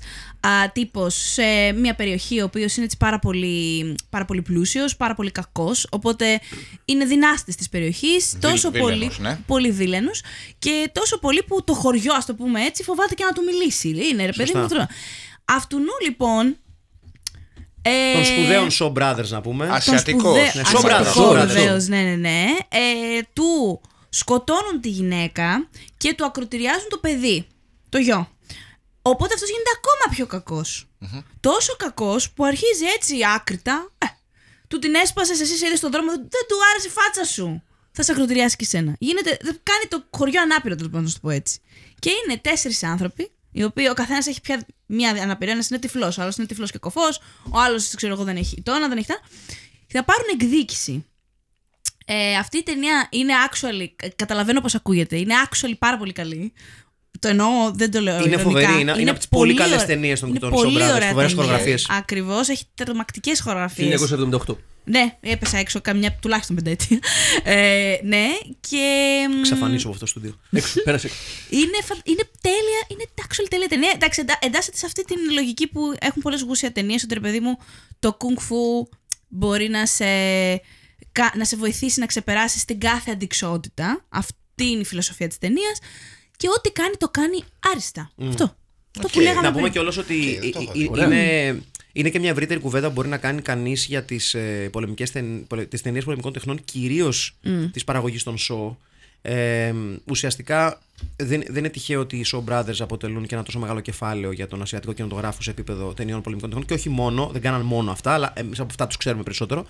τύπος σε μια περιοχή ο οποίος είναι έτσι πάρα πολύ, πάρα πολύ πλούσιος, πάρα πολύ κακός. Οπότε είναι δυνάστης της περιοχής. Τόσο πολύ. βίλαινος, ναι. Πολύ βίλαινο. Και τόσο πολύ που το χωριό, ας το πούμε έτσι, φοβάται και να του μιλήσει. Είναι ρε παιδί μου. Σωστά. αυτό. Αυτού λοιπόν. Ε, Των σπουδαίων Shaw Brothers να πούμε. Ας- Ασιατικός. Ναι, Ασιατικός, Σόμπραδο, βεβαίως, ναι, ναι, ναι. Ε, του σκοτώνουν τη γυναίκα και του ακροτηριάζουν το παιδί, το γιο. Οπότε αυτός γίνεται ακόμα πιο κακός. Τόσο κακός που αρχίζει έτσι άκρητα. Ε, του την έσπασες εσύ σε είδες στον δρόμο, δεν του άρεσε η φάτσα σου. Θα σε ακροτηριάσει και σένα. Γίνεται, κάνει το χωριό ανάπηρο, τέλος πάντων, να σου το πω έτσι. Και είναι τέσσερις άνθρωποι, οι οποίοι ο καθένας έχει πια μία αναπηρία. Ένας είναι τυφλός, ο άλλος είναι τυφλός και κοφός, ο άλλος, ξέρω εγώ, δεν έχει τόνα, δεν έχει τα. Θα πάρουν εκδίκηση. Ε, αυτή η ταινία είναι actually, καταλαβαίνω πώς ακούγεται, είναι actually πάρα πολύ καλή. Το εννοώ, δεν το λέω. Είναι ειρωνικά. φοβερή, είναι- είναι από τις πολύ καλές ωραία- ταινίες των- είναι των πολύ Shaw Brothers, ωραία φοβερές ταινία. χορογραφίες. Ακριβώς, έχει τρομακτικέ χορογραφίες. 1978. Ναι, έπεσα έξω καμιά τουλάχιστον πενταετία. Ε, ναι, και. μ, Εξαφανίσω από αυτό το στούντιο. Έξω, πέρασε. Είναι, φα- είναι τέλεια, είναι actual τέλεια ταινία. Εντάξει, εντά- εντάσσεται σε αυτή την λογική που έχουν πολλές γούσια ταινίες, ότι ρε παιδί μου, το kung fu μπορεί να σε, κα- να σε βοηθήσει να ξεπεράσεις την κάθε αντικσότητα. Αυτή είναι η φιλοσοφία της ταινίας. Και ό,τι κάνει, το κάνει άριστα. Αυτό. Αυτό που λέγαμε Να πούμε πριν. κιόλας ότι δεν το έχω ε, ε, Ωραία. είναι, είναι και μια ευρύτερη κουβέντα που μπορεί να κάνει κανείς για τις ε, πολεμικές τεν- πολε- τις ταινίες πολεμικών τεχνών, κυρίως Mm. της παραγωγής των show. Ε, ουσιαστικά δεν, δεν είναι τυχαίο ότι οι Show Brothers αποτελούν και ένα τόσο μεγάλο κεφάλαιο για τον ασιατικό κινηματογράφο σε επίπεδο ταινιών πολεμικών τεχνών και όχι μόνο, δεν κάναν μόνο αυτά, αλλά εμεί από αυτά τους ξέρουμε περισσότερο.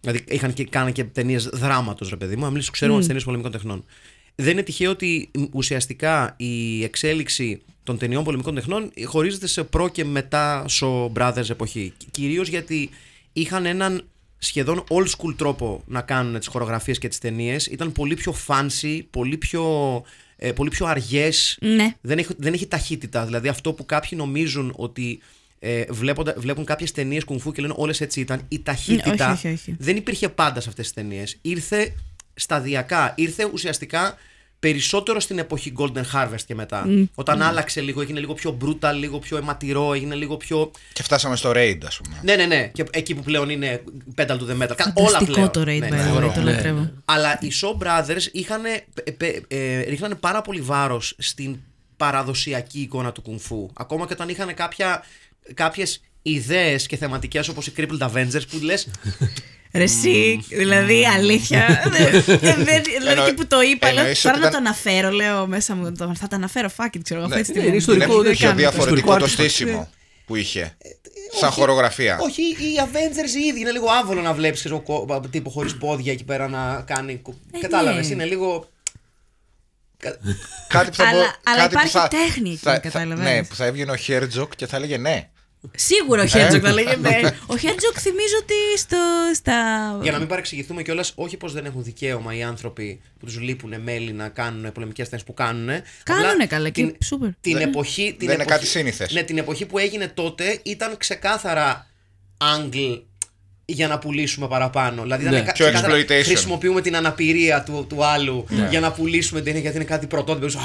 Δηλαδή είχαν και, κάναν και ταινίες δράματος, ρε παιδί μου, εμεί τους ξέρουμε mm. τις ταινίες πολεμικών τεχνών. Δεν είναι τυχαίο ότι μ, ουσιαστικά η εξέλιξη των ταινιών πολεμικών τεχνών χωρίζεται σε προ και μετά Shaw Brothers εποχή. Κυρίως γιατί είχαν έναν σχεδόν old school τρόπο να κάνουν τις χορογραφίες και τις ταινίες. Ήταν πολύ πιο fancy, πολύ πιο, ε, πολύ πιο αργές. Ναι. Δεν, έχει, δεν έχει ταχύτητα. Δηλαδή αυτό που κάποιοι νομίζουν ότι ε, βλέποντα, βλέπουν κάποιες ταινίες κουνφού και λένε όλες έτσι ήταν. Η ταχύτητα Ναι, όχι, όχι, όχι. δεν υπήρχε πάντα σε αυτές τις ταινίες. Ήρθε σταδιακά. Ήρθε ουσιαστικά περισσότερο στην εποχή Golden Harvest και μετά. Όταν άλλαξε λίγο, έγινε λίγο πιο brutal, λίγο πιο αιματηρό, έγινε λίγο πιο. Και φτάσαμε στο raid, ας πούμε. Ναι, ναι, ναι. Και εκεί που πλέον είναι pedal to the metal. Κα- Όλα Φανταστικό πλέον. το raid, Ναι, by ναι, the way, φοβερό. το λατρεύω. Αλλά οι Shaw Brothers είχαν, ε, ρίχνανε πάρα πολύ βάρος στην παραδοσιακή εικόνα του κουνφού. Ακόμα και όταν είχαν κάποια, κάποιες ιδέες και θεματικές όπως οι Crippled Avengers που λες Ρε εσύ, δηλαδή αλήθεια. δεν- δεν- δεν- δηλαδή Εννο- και που το είπα, λέω, εννοείς τώρα ότι να το ήταν- αναφέρω, λέω μέσα μου. το- Θα το αναφέρω, fuck it, ξέρω εγώ. Ναι. αυτή τη Ναι, είναι στιγμή. ιστορικό, Είναι δεν πιο κάνω. διαφορετικό Ιστορικό το άρθρο. στήσιμο που είχε. Σαν χορογραφία. Όχι, οι Avengers οι ίδιοι είναι λίγο άβολο να βλέπεις τύπο χωρίς πόδια εκεί πέρα να κάνει. κου- Ε, Κατάλαβες, ναι. είναι λίγο. Κάτι που θα Αλλά- μπο- αλλά κάτι που υπάρχει θα- τέχνη εκεί, θα- θα- κατάλαβες. Ναι, που θα έβγαινε ο Herzog και θα έλεγε ναι. Σίγουρα ο Herzog θα λέγε ναι. Ο Herzog θυμίζω ότι στο, στα. Για να μην παρεξηγηθούμε κιόλας, όχι πως δεν έχουν δικαίωμα οι άνθρωποι που τους λείπουν μέλη να κάνουν πολεμικές ταινίες που κάνουν. Κάνουνε καλά και σούπερ. Την Δεν- εποχή. Την δεν είναι εποχή, κάτι σύνηθες. Ναι, την εποχή που έγινε τότε ήταν ξεκάθαρα angle για να πουλήσουμε παραπάνω. Δηλαδή ήταν Ναι. κα- Πιο ξεκάθαρα exploitation. χρησιμοποιούμε την αναπηρία του, του άλλου Ναι. για να πουλήσουμε την ταινία γιατί είναι κάτι πρωτότυπο. Α,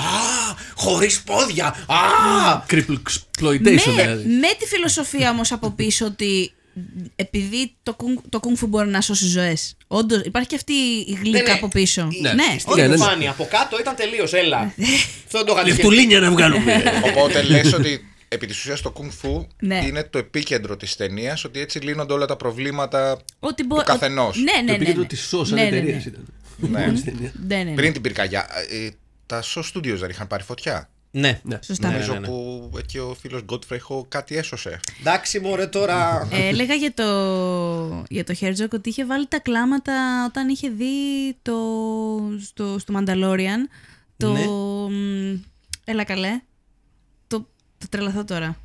χωρίς πόδια! Α! Cripple exploitation με, δηλαδή. με τη φιλοσοφία όμως από πίσω ότι επειδή το κουνγκ, το κουνγκ φου μπορεί να σώσει ζωές. Όντως, υπάρχει και αυτή η γλύκα Ναι, ναι. από πίσω. Η- Ναι, Στην Ναι, ναι, ναι. επιφάνεια. Από κάτω ήταν τελείως. Έλα. Αυτό δεν το είχαν Λεφτουλίνια να βγάλουμε. Οπότε λες ότι επί της ουσίας το Kung Fu Ναι. είναι το επίκεντρο της ταινίας, ότι έτσι λύνονται όλα τα προβλήματα ότι μπο- του καθενός. Ναι, ναι, Το ναι. επίκεντρο ναι. της ΣΟ σαν Ναι, ναι, ναι. εταιρεία ήταν. Ναι. Στην ταινία. Ναι, ναι, ναι. Πριν την πυρκαγιά. Ε, τα Show Studios δεν είχαν πάρει φωτιά. Ναι. Ναι. Σωστά. Νομίζω ναι, ναι. που εκεί ο φίλος Godfrey κάτι έσωσε. Εντάξει, μωρέ τώρα. Ε, έλεγα για το, για το Herzog ότι είχε βάλει τα κλάματα όταν είχε δει το, στο, στο Mandalorian το... Ναι. μ, Έλα καλέ. Το, το τρελαθώ τώρα.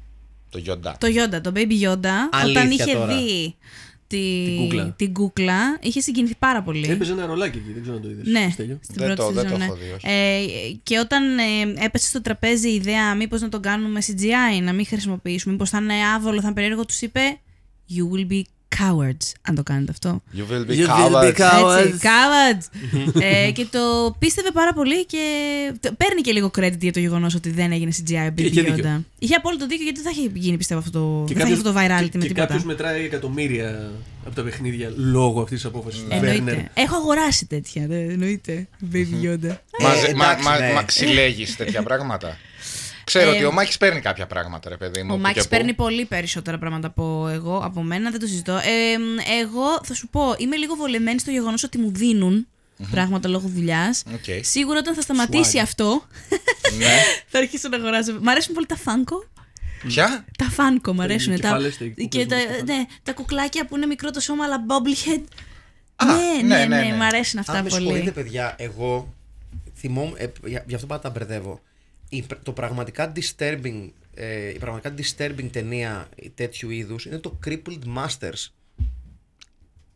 Το Yoda. Το Yoda, το Baby Yoda, Αλήθεια όταν είχε τώρα. δει τη, Την κούκλα. την κούκλα, είχε συγκινηθεί πάρα πολύ. Έπαιζε ένα ρολάκι εκεί, δεν ξέρω αν το είδες. Ναι, Στέλιο. στην Δεν πρώτη το- δεν σεζόν, το ναι. έχω δει, όχι. Ε, και όταν ε, έπεσε στο τραπέζι η ιδέα μήπως να το κάνουμε CGI, να μην χρησιμοποιήσουμε, μήπως θα είναι άβολο, θα είναι περίεργο, τους είπε You will be cowards, αν το κάνετε αυτό. You will be You will be covered. covered. Έτσι, cowards. ε, και το πίστευε πάρα πολύ και το- παίρνει και λίγο credit για το γεγονός ότι δεν έγινε CGI ο Baby είχε δίκιο. Yoda. Είχε απόλυτο δίκιο γιατί δεν θα είχε γίνει πιστεύω αυτό το, Και δεν θα είχε κάποιος- αυτό το virality και- με Και τίποτα. κάποιος μετράει εκατομμύρια από τα παιχνίδια λόγω αυτής της απόφασης. Εννοείται. Έχω αγοράσει τέτοια, δεν εννοείται. Baby Yoda. Μαζε- Ε, μα, εντάξει, μα, ναι. μα ξυλέγεις τέτοια πράγματα. Ξέρω Ε, ότι ο Μάκης παίρνει κάποια πράγματα, ρε παιδί μου. Ο που Μάκης και που. παίρνει πολύ περισσότερα πράγματα από εγώ, από μένα, δεν το συζητώ. Ε, εγώ θα σου πω, είμαι λίγο βολεμένη στο γεγονός ότι μου δίνουν πράγματα λόγω δουλειάς. Οκ. Σίγουρα όταν θα σταματήσει αυτό, Ναι. θα αρχίσω να αγοράζω. Μ' αρέσουν πολύ τα Funko. Ποια; Τα Funko μου αρέσουν. Τα, κεφάλες, τα κούκλες και τα, με τις κεφάλες. ναι, τα κουκλάκια που είναι μικρό το σώμα, αλλά bobblehead. Α, ναι, ναι, ναι, ναι, ναι, ναι. μ' αρέσουν αυτά Αν με πολύ. συγχωρείτε, παιδιά, εγώ θυμόμαι. Ε, για, γι' αυτό πάντα τα μπερδεύω. Η, πr- το πραγματικά disturbing, ε, η πραγματικά disturbing ταινία τέτοιου είδους είναι το Crippled Masters.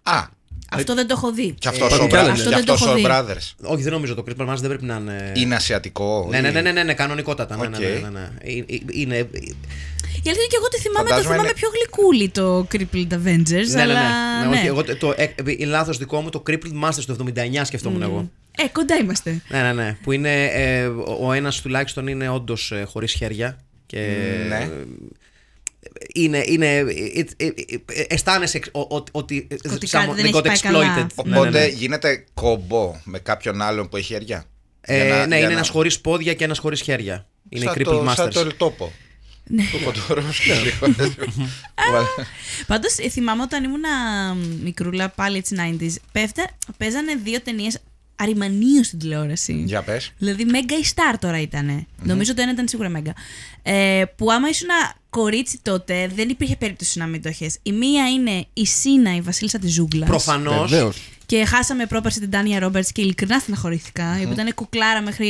Α, Αυτό δεν το έχω δει. Και αυτό Ε, ο, κι άλλα Bra- είναι. Αυτό και δεν το αυτός έχω ο δει. Brothers. Όχι, δεν νομίζω το Christmas Mass δεν πρέπει να είναι. Είναι ασιατικό. Ναι, ναι, ή- ναι, ναι, ναι, ναι, κανονικότατα. Ναι, ναι, Οκ. ναι, ναι, ναι. Ε, ε, Είναι. Η αλήθεια είναι και εγώ τη θυμάμαι, το Φαντάζομαι θυμάμαι είναι- πιο γλυκούλη το Crippled Avengers. Ναι, ναι, ναι. αλλά ναι, όχι, ναι. εγώ το, το, ε, ε, λάθος δικό μου το Crippled Masters το 79 σκεφτόμουν εγώ. Ε, κοντά είμαστε. Ναι, ναι, ναι. Που είναι. Ε, ο- ο ένας τουλάχιστον είναι όντως ε, χωρίς χέρια. Και, Ναι. ε, είναι. είναι ε, ε, ε, ε, αισθάνεσαι εξ- ο- ο- ότι. ε, Ότι some- κάτι δεν they έχει got πάει καλά. exploited. Ναι, Οπότε ναι, ναι. γίνεται κομπό με κάποιον άλλον που έχει χέρια; Ε, Για να- ναι, για είναι να- ένας χωρίς πόδια και ένας χωρίς χέρια. Είναι οι σαν Crippled το, σαν Masters. το ελτόπο. Ναι. Του Κοντορόφσκι λίγο. Βάλε. Πάντως θυμάμαι όταν ήμουν μικρούλα, πάλι έτσι 90s, πέφτα, παίζανε δύο ταινίες αριμανίως στην τηλεόραση. Για πες. Δηλαδή, Mega ή Star τώρα ήτανε. Νομίζω το ένα ήταν σίγουρα Mega. Ε, που άμα ήσουν κορίτσι τότε, δεν υπήρχε περίπτωση να μην το έχεις. Η μία είναι η Σίνα, η Βασίλισσα της Ζούγκλας. Προφανώς. Βεβαίως. Και χάσαμε πρόπερση την Τάνια Ρόμπερτς και ειλικρινά στεναχωρήθηκα. Η οποία ήταν κουκλάρα μέχρι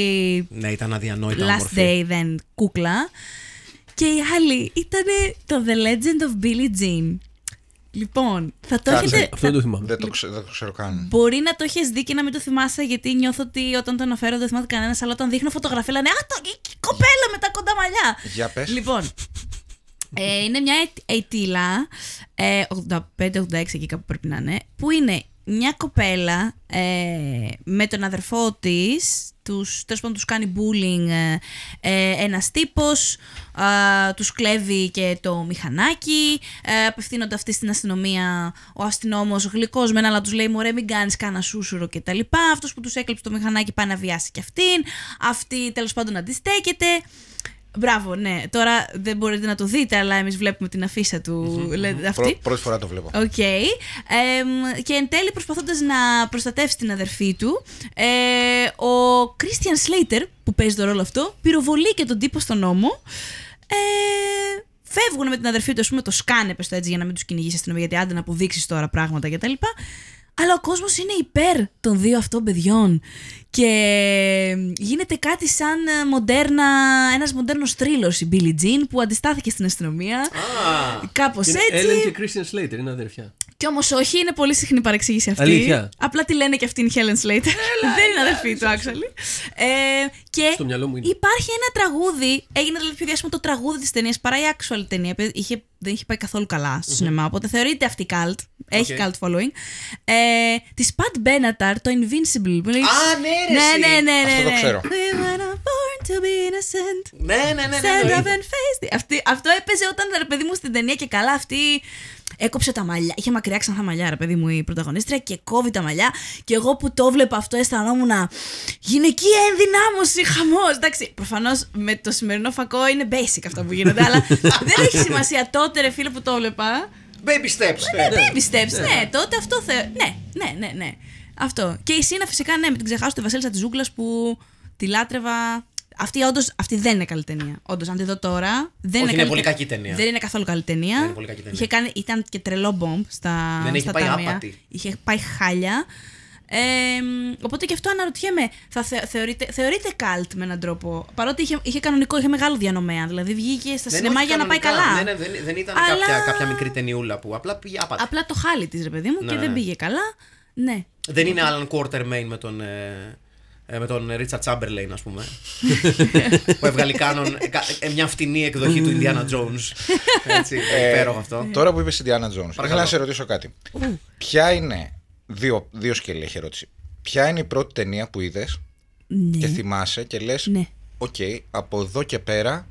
Ναι, ήταν αδιανόητα Last όμορφη. Day, then κούκλα. Και η άλλη ήταν το The Legend of Billie Jean. Λοιπόν, θα το Κάτσε. έχετε. Αυτό δεν το θυμάμαι. Δεν το, ξε- δεν το ξέρω καν. Μπορεί να το έχεις δει και να μην το θυμάσαι, γιατί νιώθω ότι όταν το αναφέρω δεν θυμάται κανένας, αλλά όταν δείχνω φωτογραφία λένε Α, το, η κοπέλα με τα κοντά μαλλιά. Για πες. Λοιπόν, ε, είναι μια αιτήλα, ε, 85-86 εκεί κάπου πρέπει να είναι, που είναι μια κοπέλα ε, με τον αδερφό της, τους, τέλος πάντων τους κάνει bullying ε, ε, ένας τύπος, α, τους κλέβει και το μηχανάκι, ε, απευθύνονται αυτοί στην αστυνομία, ο αστυνόμος γλυκός μεν αλλά τους λέει μωρέ μην κάνεις κάνα σούσουρο και τα λοιπά, αυτός που τους έκλεψε το μηχανάκι πάει να βιάσει και αυτήν, αυτή τέλος πάντων αντιστέκεται, Μπράβο, ναι. Τώρα δεν μπορείτε να το δείτε, αλλά εμείς βλέπουμε την αφίσα του. λέτε, αυτή. Πρω- Πρώτη φορά το βλέπω. Οκ. Εμ, και εν τέλει προσπαθώντας να προστατεύσει την αδερφή του, ε, ο Christian Slater, που παίζει το ρόλο αυτό, πυροβολεί και τον τύπο στον νόμο. Ε, φεύγουν με την αδερφή του, ας πούμε, το σκάνε, πες το έτσι, για να μην τους κυνηγήσει η αστυνομία, γιατί άντε να αποδείξεις τώρα πράγματα κτλ. Αλλά ο κόσμος είναι υπέρ των δύο αυτών παιδιών. Και γίνεται κάτι σαν ε, μοντέρνα, ένας μοντέρνος θρύλος η Billie Jean που αντιστάθηκε στην αστυνομία. Κάπως Είναι έτσι. Ellen και Christian Slater, είναι αδερφιά. Κι όμως όχι, είναι πολύ συχνή παρεξήγηση αυτή. Αλήθεια; Απλά τη λένε και αυτήν Helen Slater. Δεν είναι αδερφή του, actually. Ε, και Στο μυαλό μου είναι. υπάρχει ένα τραγούδι. Έγινε δηλαδή πιο διάσημο το τραγούδι της ταινίας παρά η actual ταινία. Επειδή Είχε, δεν είχε πάει καθόλου καλά στο σινεμά. Οπότε θεωρείται αυτή cult. Έχει Οκ. cult following. Ε, της Pat Benatar, το Invincible. που λέει- Α, ναι, ρε, ναι, εσύ. ναι, ναι, ναι, Αυτό το ναι. ξέρω. We were not born to be innocent. Ναι, ναι, ναι. ναι, Stand ναι, up and face the- Αυτή, αυτό έπαιζε όταν ρε παιδί μου στην ταινία και καλά αυτή έκοψε τα μαλλιά. Είχε μακριά ξανθά μαλλιά, ρε παιδί μου, η πρωταγωνίστρια και κόβει τα μαλλιά. Και εγώ που το βλέπα αυτό αισθανόμουν γυναικεία ενδυνάμωση, χαμός. Εντάξει, προφανώς με το σημερινό φακό είναι basic αυτά που γίνονται, αλλά δεν έχει σημασία τότε, ρε φίλε που το βλέπα. Baby steps. Ναι, baby steps, ναι, τότε αυτό θε... Ναι, ναι, ναι, ναι. Αυτό. Και η Σίνα φυσικά, ναι, με την ξεχάσω τη Βασίλισσα τη Ζούγκλα που τη λάτρευα. Αυτή όντως, αυτή δεν είναι καλή ταινία. Όντως, αν τη δω τώρα. Δεν Όχι, είναι καλή πολύ τε- κακή ταινία. Δεν είναι καθόλου καλή ταινία. Δεν είναι πολύ κακή ταινία. Είχε κάνει, ήταν και τρελό μπομπ στα, Δεν έχει στα πάει ταμεία. άπατη. Είχε πάει χάλια. Ε, οπότε και αυτό αναρωτιέμαι. Θα θε, θεωρείται, θεωρείται cult με έναν τρόπο; Παρότι είχε, είχε κανονικό, είχε μεγάλο διανομέα. Δηλαδή βγήκε στα Δεν σινεμά όχι για να πάει κανονικά. καλά. Ναι, ναι, δεν, δεν ήταν Αλλά- κάποια, κάποια μικρή ταινιούλα που απλά πήγε άπατη. Απλά το χάλι της, ρε παιδί μου, Ναι, και ναι. δεν πήγε καλά. Ναι. Δεν είναι Alan Quartermain με τον, ε, ε, με τον Richard Chamberlain, ας πούμε. που έβγαλε κάνον ε, κα- ε, μια φτηνή εκδοχή του Indiana Jones. Έτσι, υπέροχο αυτό. Τώρα που είπες Indiana Jones, ήθελα Παρακαλώ. να σε ρωτήσω κάτι. Ποια είναι. Δύο, δύο σκέλη έχει ερώτηση. Ποια είναι η πρώτη ταινία που είδες Ναι. και θυμάσαι και λες: Ναι. Οκ, από εδώ και πέρα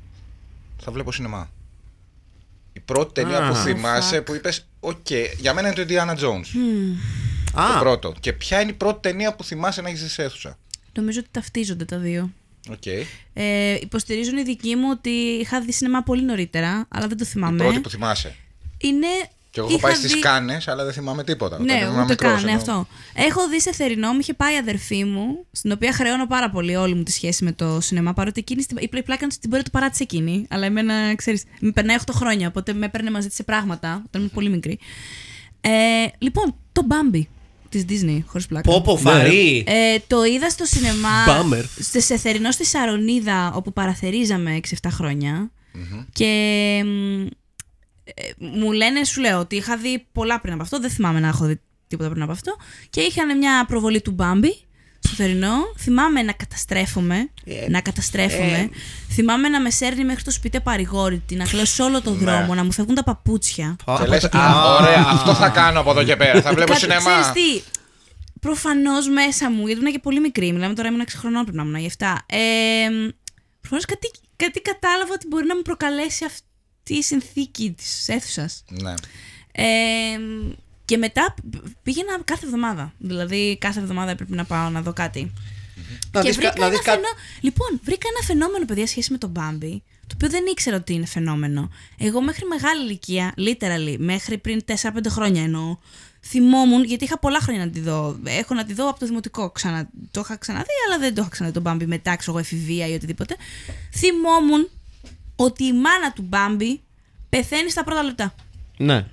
θα βλέπω σινεμά. Η πρώτη ταινία Α. που Oh, θυμάσαι fuck. που είπες: Οκ, για μένα είναι το Indiana Jones. Το Α, πρώτο. Και ποια είναι η πρώτη ταινία που θυμάσαι να έχεις δει σε αίθουσα. Νομίζω ότι ταυτίζονται τα δύο. Οκ. Ε, υποστηρίζουν οι δικοί μου ότι είχα δει σινεμά πολύ νωρίτερα, αλλά δεν το Η θυμάμαι. πρώτη που θυμάσαι. Είναι. Και εγώ έχω είχα πάει στις δει- Κάνες, αλλά δεν θυμάμαι τίποτα. Όταν Ναι, ήμουν ούτε μικρός, καν, ναι, ενώ- αυτό. Έχω δει σε θερινό, μου είχε πάει η αδερφή μου, στην οποία χρεώνω πάρα πολύ όλη μου τη σχέση με το σινεμά. Παρότι εκείνη στην- η πλάκα είναι ότι την πορεία του παράτησε εκείνη. Αλλά εμένα, ξέρεις, με περνάει 8 χρόνια, οπότε με έπαιρνε μαζί τη σε πράγματα, όταν ήμουν πολύ μικρή. Ε, λοιπόν, το Μπάμπι της Disney, χωρίς πλάκα. πόπο βαρύ. Ε, το είδα στο σινεμά. Bummer. Σε, σε θερινό στη Σαρονίδα, όπου παραθερίζαμε 6-7 χρονια Και μ, ε, μου λένε, σου λέω, ότι είχα δει πολλά πριν από αυτό. Δεν θυμάμαι να έχω δει τίποτα πριν από αυτό. Και είχαν μια προβολή του Μπάμπη στο θερινό. Θυμάμαι να καταστρέφομαι. Ε, να καταστρέφομαι. Θυμάμαι να με σέρνει μέχρι το σπίτι παρηγόρητη, να κλαίω σε όλο το δρόμο, να μου φεύγουν τα παπούτσια. Και λες, α, ωραία, αυτό θα κάνω από εδώ και πέρα. Θα βλέπω Κα- σινεμά. ξέρεις τι, προφανώς μέσα μου, γιατί ήμουν και πολύ μικρή, μιλάμε τώρα ήμουν 6 χρονών πρέπει να ήμουν ή 7. Ε, προφανώς κάτι, κάτι κατάλαβα ότι μπορεί να μου προκαλέσει αυτή η συνθήκη της αίθουσας. Ναι. Ε, και μετά π- πήγαινα κάθε εβδομάδα. Δηλαδή κάθε εβδομάδα έπρεπε να πάω να δω κάτι. Να και δεις βρήκα κα- να ένα δεις κάτι. φαινό... Λοιπόν, βρήκα ένα φαινόμενο, παιδιά, σχέση με τον Μπάμπι, το οποίο δεν ήξερα ότι είναι φαινόμενο. Εγώ μέχρι μεγάλη ηλικία, literally, μέχρι πριν 4-5 χρόνια εννοώ, θυμόμουν, γιατί είχα πολλά χρόνια να τη δω. Έχω να τη δω από το δημοτικό. Ξανα, το είχα ξαναδεί, αλλά δεν το είχα ξαναδεί τον Μπάμπι μετά, ξέρω εγώ, εφηβεία ή οτιδήποτε. Θυμόμουν ότι η μάνα του Μπάμπι πεθαίνει στα πρώτα λεπτά. Ναι.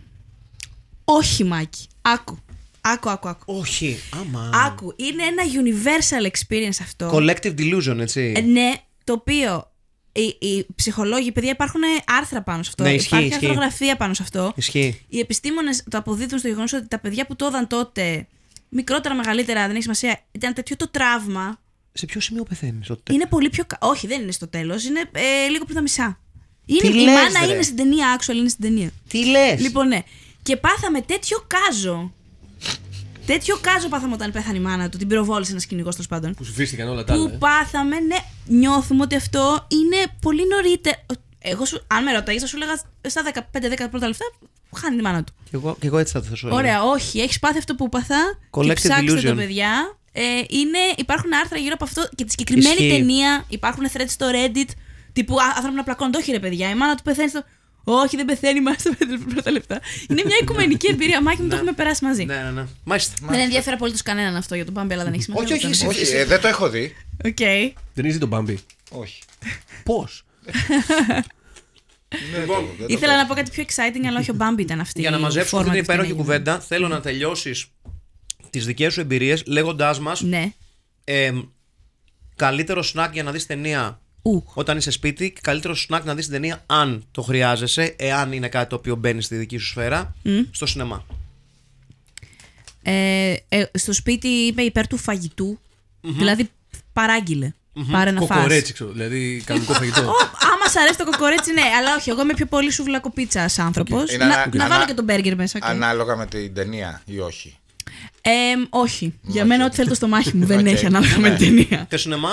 Όχι, Μάκη. Άκου. Άκου, άκου, άκου. Όχι. Άμα. Άκου. Είναι ένα universal experience αυτό. Collective delusion, έτσι. Ε, ναι, το οποίο οι, οι ψυχολόγοι, παιδιά, υπάρχουν άρθρα πάνω σε αυτό. Ναι, ισχύει, Υπάρχει ισχύει. αρθρογραφία πάνω σε αυτό. Ισχύει. Οι επιστήμονες το αποδίδουν στο γεγονός ότι τα παιδιά που το είδαν τότε, μικρότερα, μεγαλύτερα, δεν έχει σημασία, ήταν τέτοιο το τραύμα. Σε ποιο σημείο πεθαίνεις, τότε; Είναι πολύ πιο. κα- Όχι, δεν είναι στο τέλος, είναι ε, λίγο πριν τα μισά. Είναι, Τι η λες, μάνα ρε; είναι στην ταινία, actual είναι στην ταινία. Τι λες; Λοιπόν, ναι. Και πάθαμε τέτοιο κάζο. Τέτοιο κάζο πάθαμε όταν πέθανε η μάνα του. Την πυροβόλησε ένα κυνηγό τέλος πάντων. Που σβήστηκαν όλα τα άλλα. Που ε. πάθαμε, ναι, νιώθουμε ότι αυτό είναι πολύ νωρίτερα. Εγώ, σου, αν με ρωτάγει, θα σου έλεγα στα 15-10 πρώτα λεφτά, χάνει τη μάνα του. Και εγώ, και εγώ έτσι θα το θέσω. Ωραία, όχι, έχεις πάθει αυτό που πάθα. Collective και ψάξτε delusion. το, παιδιά. Ε, είναι, υπάρχουν άρθρα γύρω από αυτό και τη συγκεκριμένη Ισχύει. ταινία. Υπάρχουν threads στο Reddit. Τύπου «Α, άνθρωποι να πλακώνουν. Το όχι, ρε παιδιά. Η μάνα του πεθαίνει στο. Όχι, δεν πεθαίνει η μάνα στα πέντε πρώτα λεπτά. είναι μια οικουμενική εμπειρία. Μάκη μου το έχουμε περάσει μαζί. Ναι, ναι, ναι. Μάλιστα. Δεν ενδιαφέρει απολύτως κανέναν αυτό για τον Μπάμπι, αλλά δεν έχει σημασία. Όχι, όχι, εσύ- Όχι, ε, δεν το έχω δει. Οκ. Δεν είσαι τον Μπάμπι. Όχι. Πώς; Δεν το- δεν το Ήθελα έχω. να πω κάτι πιο exciting, αλλά όχι ο Μπάμπι ήταν αυτή. Για να η μαζέψουμε φόρμα αυτή την της υπέροχη ταινίας. κουβέντα, θέλω να τελειώσεις τις δικές σου εμπειρίες λέγοντάς μας Ναι. ε, καλύτερο σνακ για να δεις ταινία Ου. όταν είσαι σπίτι και καλύτερο σνακ να δεις την ταινία αν το χρειάζεσαι, εάν είναι κάτι το οποίο μπαίνει στη δική σου σφαίρα, στο σινεμά. Ε, ε, στο σπίτι είπε υπέρ του φαγητού Δηλαδή παράγγειλε. Πάρε ένα φας. Κοκορέτσι, ξέρω. Δηλαδή κανονικό φαγητό. Ω, άμα σ' αρέσει το κοκορέτσι, ναι, αλλά όχι. Εγώ είμαι πιο πολύ σουβλακοπίτσα άνθρωπος. Είναι Να, ανα- να ανα- βάλω και τον μπέργκερ μέσα. οκ. Ανάλογα με την ταινία ή όχι; Ε, όχι. Για μένα, ό,τι θέλει το στομάχι μου δεν Οκ. έχει ανάλογα με την ταινία. Και σινεμά;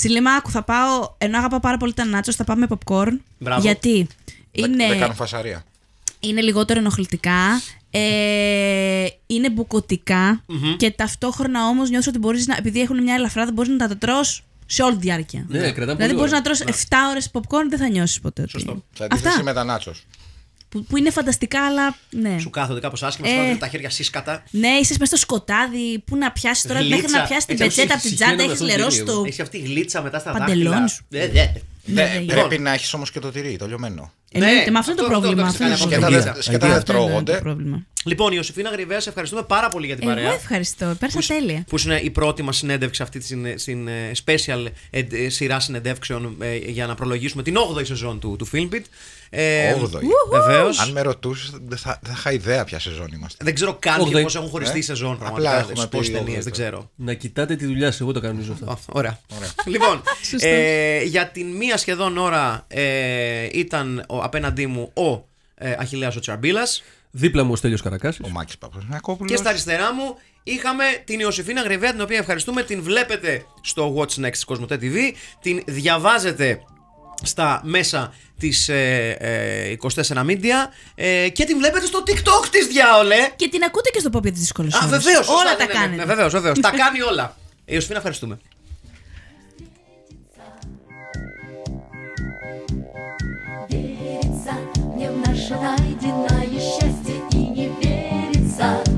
Σινεμά, άκου, θα πάω. Ενώ αγαπάω πάρα πολύ τα νάτσο, θα πάω με popcorn. Μπράβο. Γιατί; Δεν είναι, κάνουν φασαρία. είναι λιγότερο ενοχλητικά. Ε, είναι μπουκωτικά και ταυτόχρονα όμως νιώθω ότι μπορείς να. Επειδή έχουν μια ελαφράδα, μπορείς να τα τρως σε όλη τη διάρκεια. Ναι, κρατάμε Δηλαδή πολύ μπορείς ώρα. να τρως 7 ώρες popcorn, δεν θα νιώσεις ποτέ. ότι- Σωστό. Σε αντίθεση Αυτά. με τα νάτσο. Που, που είναι φανταστικά, αλλά ναι. Σου κάθονται κάπως άσχημα, Ε. σου βάζουν τα χέρια σύσκατα. Ναι, είσαι μέσα στο σκοτάδι. Πού να πιάσει τώρα, Γλίτσα. μέχρι να πιάσει την Έτσι, πετσέτα από την συχαίνομαι τσάντα, αυτό έχει το λερώσει ίδιο. το. Έχει αυτή η γλίτσα μετά στα Παντελόνι δάχτυλα. σου. Ε, δε. Ναι, Ναι, ναι, πρέπει να έχεις όμως και το τυρί, το λιωμένο. Εννοείται, Ναι, με αυτό είναι το αυτό- πρόβλημα. αυτό Αυτό είναι το το ξέρω. Σκέτα πρόβλημα. δεν- σκέτα δεν Αυτό είναι το τρώγονται. πρόβλημα. Λοιπόν, η Ιωσήφίνα Γρυβαία, σε ευχαριστούμε πάρα πολύ για την Εγώ παρέα. ευχαριστώ. Πέρασα τέλεια. Που είναι η πρώτη μας συνέντευξη αυτή στην, στην ε, special ε, ε, σειρά συνεντεύξεων ε, για να προλογίσουμε την 8η σεζόν του, του Filmbit. Ε, Όγδοη. Βεβαίως. Αν με ρωτούσες, δεν θα, δεν θα είχα ιδέα ποια σεζόν είμαστε. Δεν ξέρω καν Όγδοη. πώς έχουν χωριστεί Ε, οι σεζόν απλά πραγματικά. έχουμε πει Πόσε ταινίες, όγδοη δεν τώρα. ξέρω. Να κοιτάτε τη δουλειά σας, εγώ το κανονίζω αυτό. Α, Ωραία. λοιπόν, ε, για την μία σχεδόν ώρα ε, ήταν ο, απέναντί μου ο ε, Αχιλέας ο Τσαρμπίλας Δίπλα μου ο Στέλιος Καρακάσης. Ο Μάκης Παπαδημιακόπουλος. και στα αριστερά μου είχαμε την Ιωσήφίνα Γρυβαία την οποία ευχαριστούμε. Την βλέπετε στο What's Next της Κοσμοτέ TV. Την διαβάζετε στα μέσα της ε, ε, 24 Media ε, και την βλέπετε στο TikTok της διάολε. Και την ακούτε και στο pop για τι δύσκολε Α, βεβαίως. Όλα σωστά, τα ναι, ναι, ναι, κάνετε. Ναι, βεβαίως, βεβαίως. τα κάνει όλα. Ε, Ιωσήφινα ευχαριστούμε. же найденное счастье и не верится.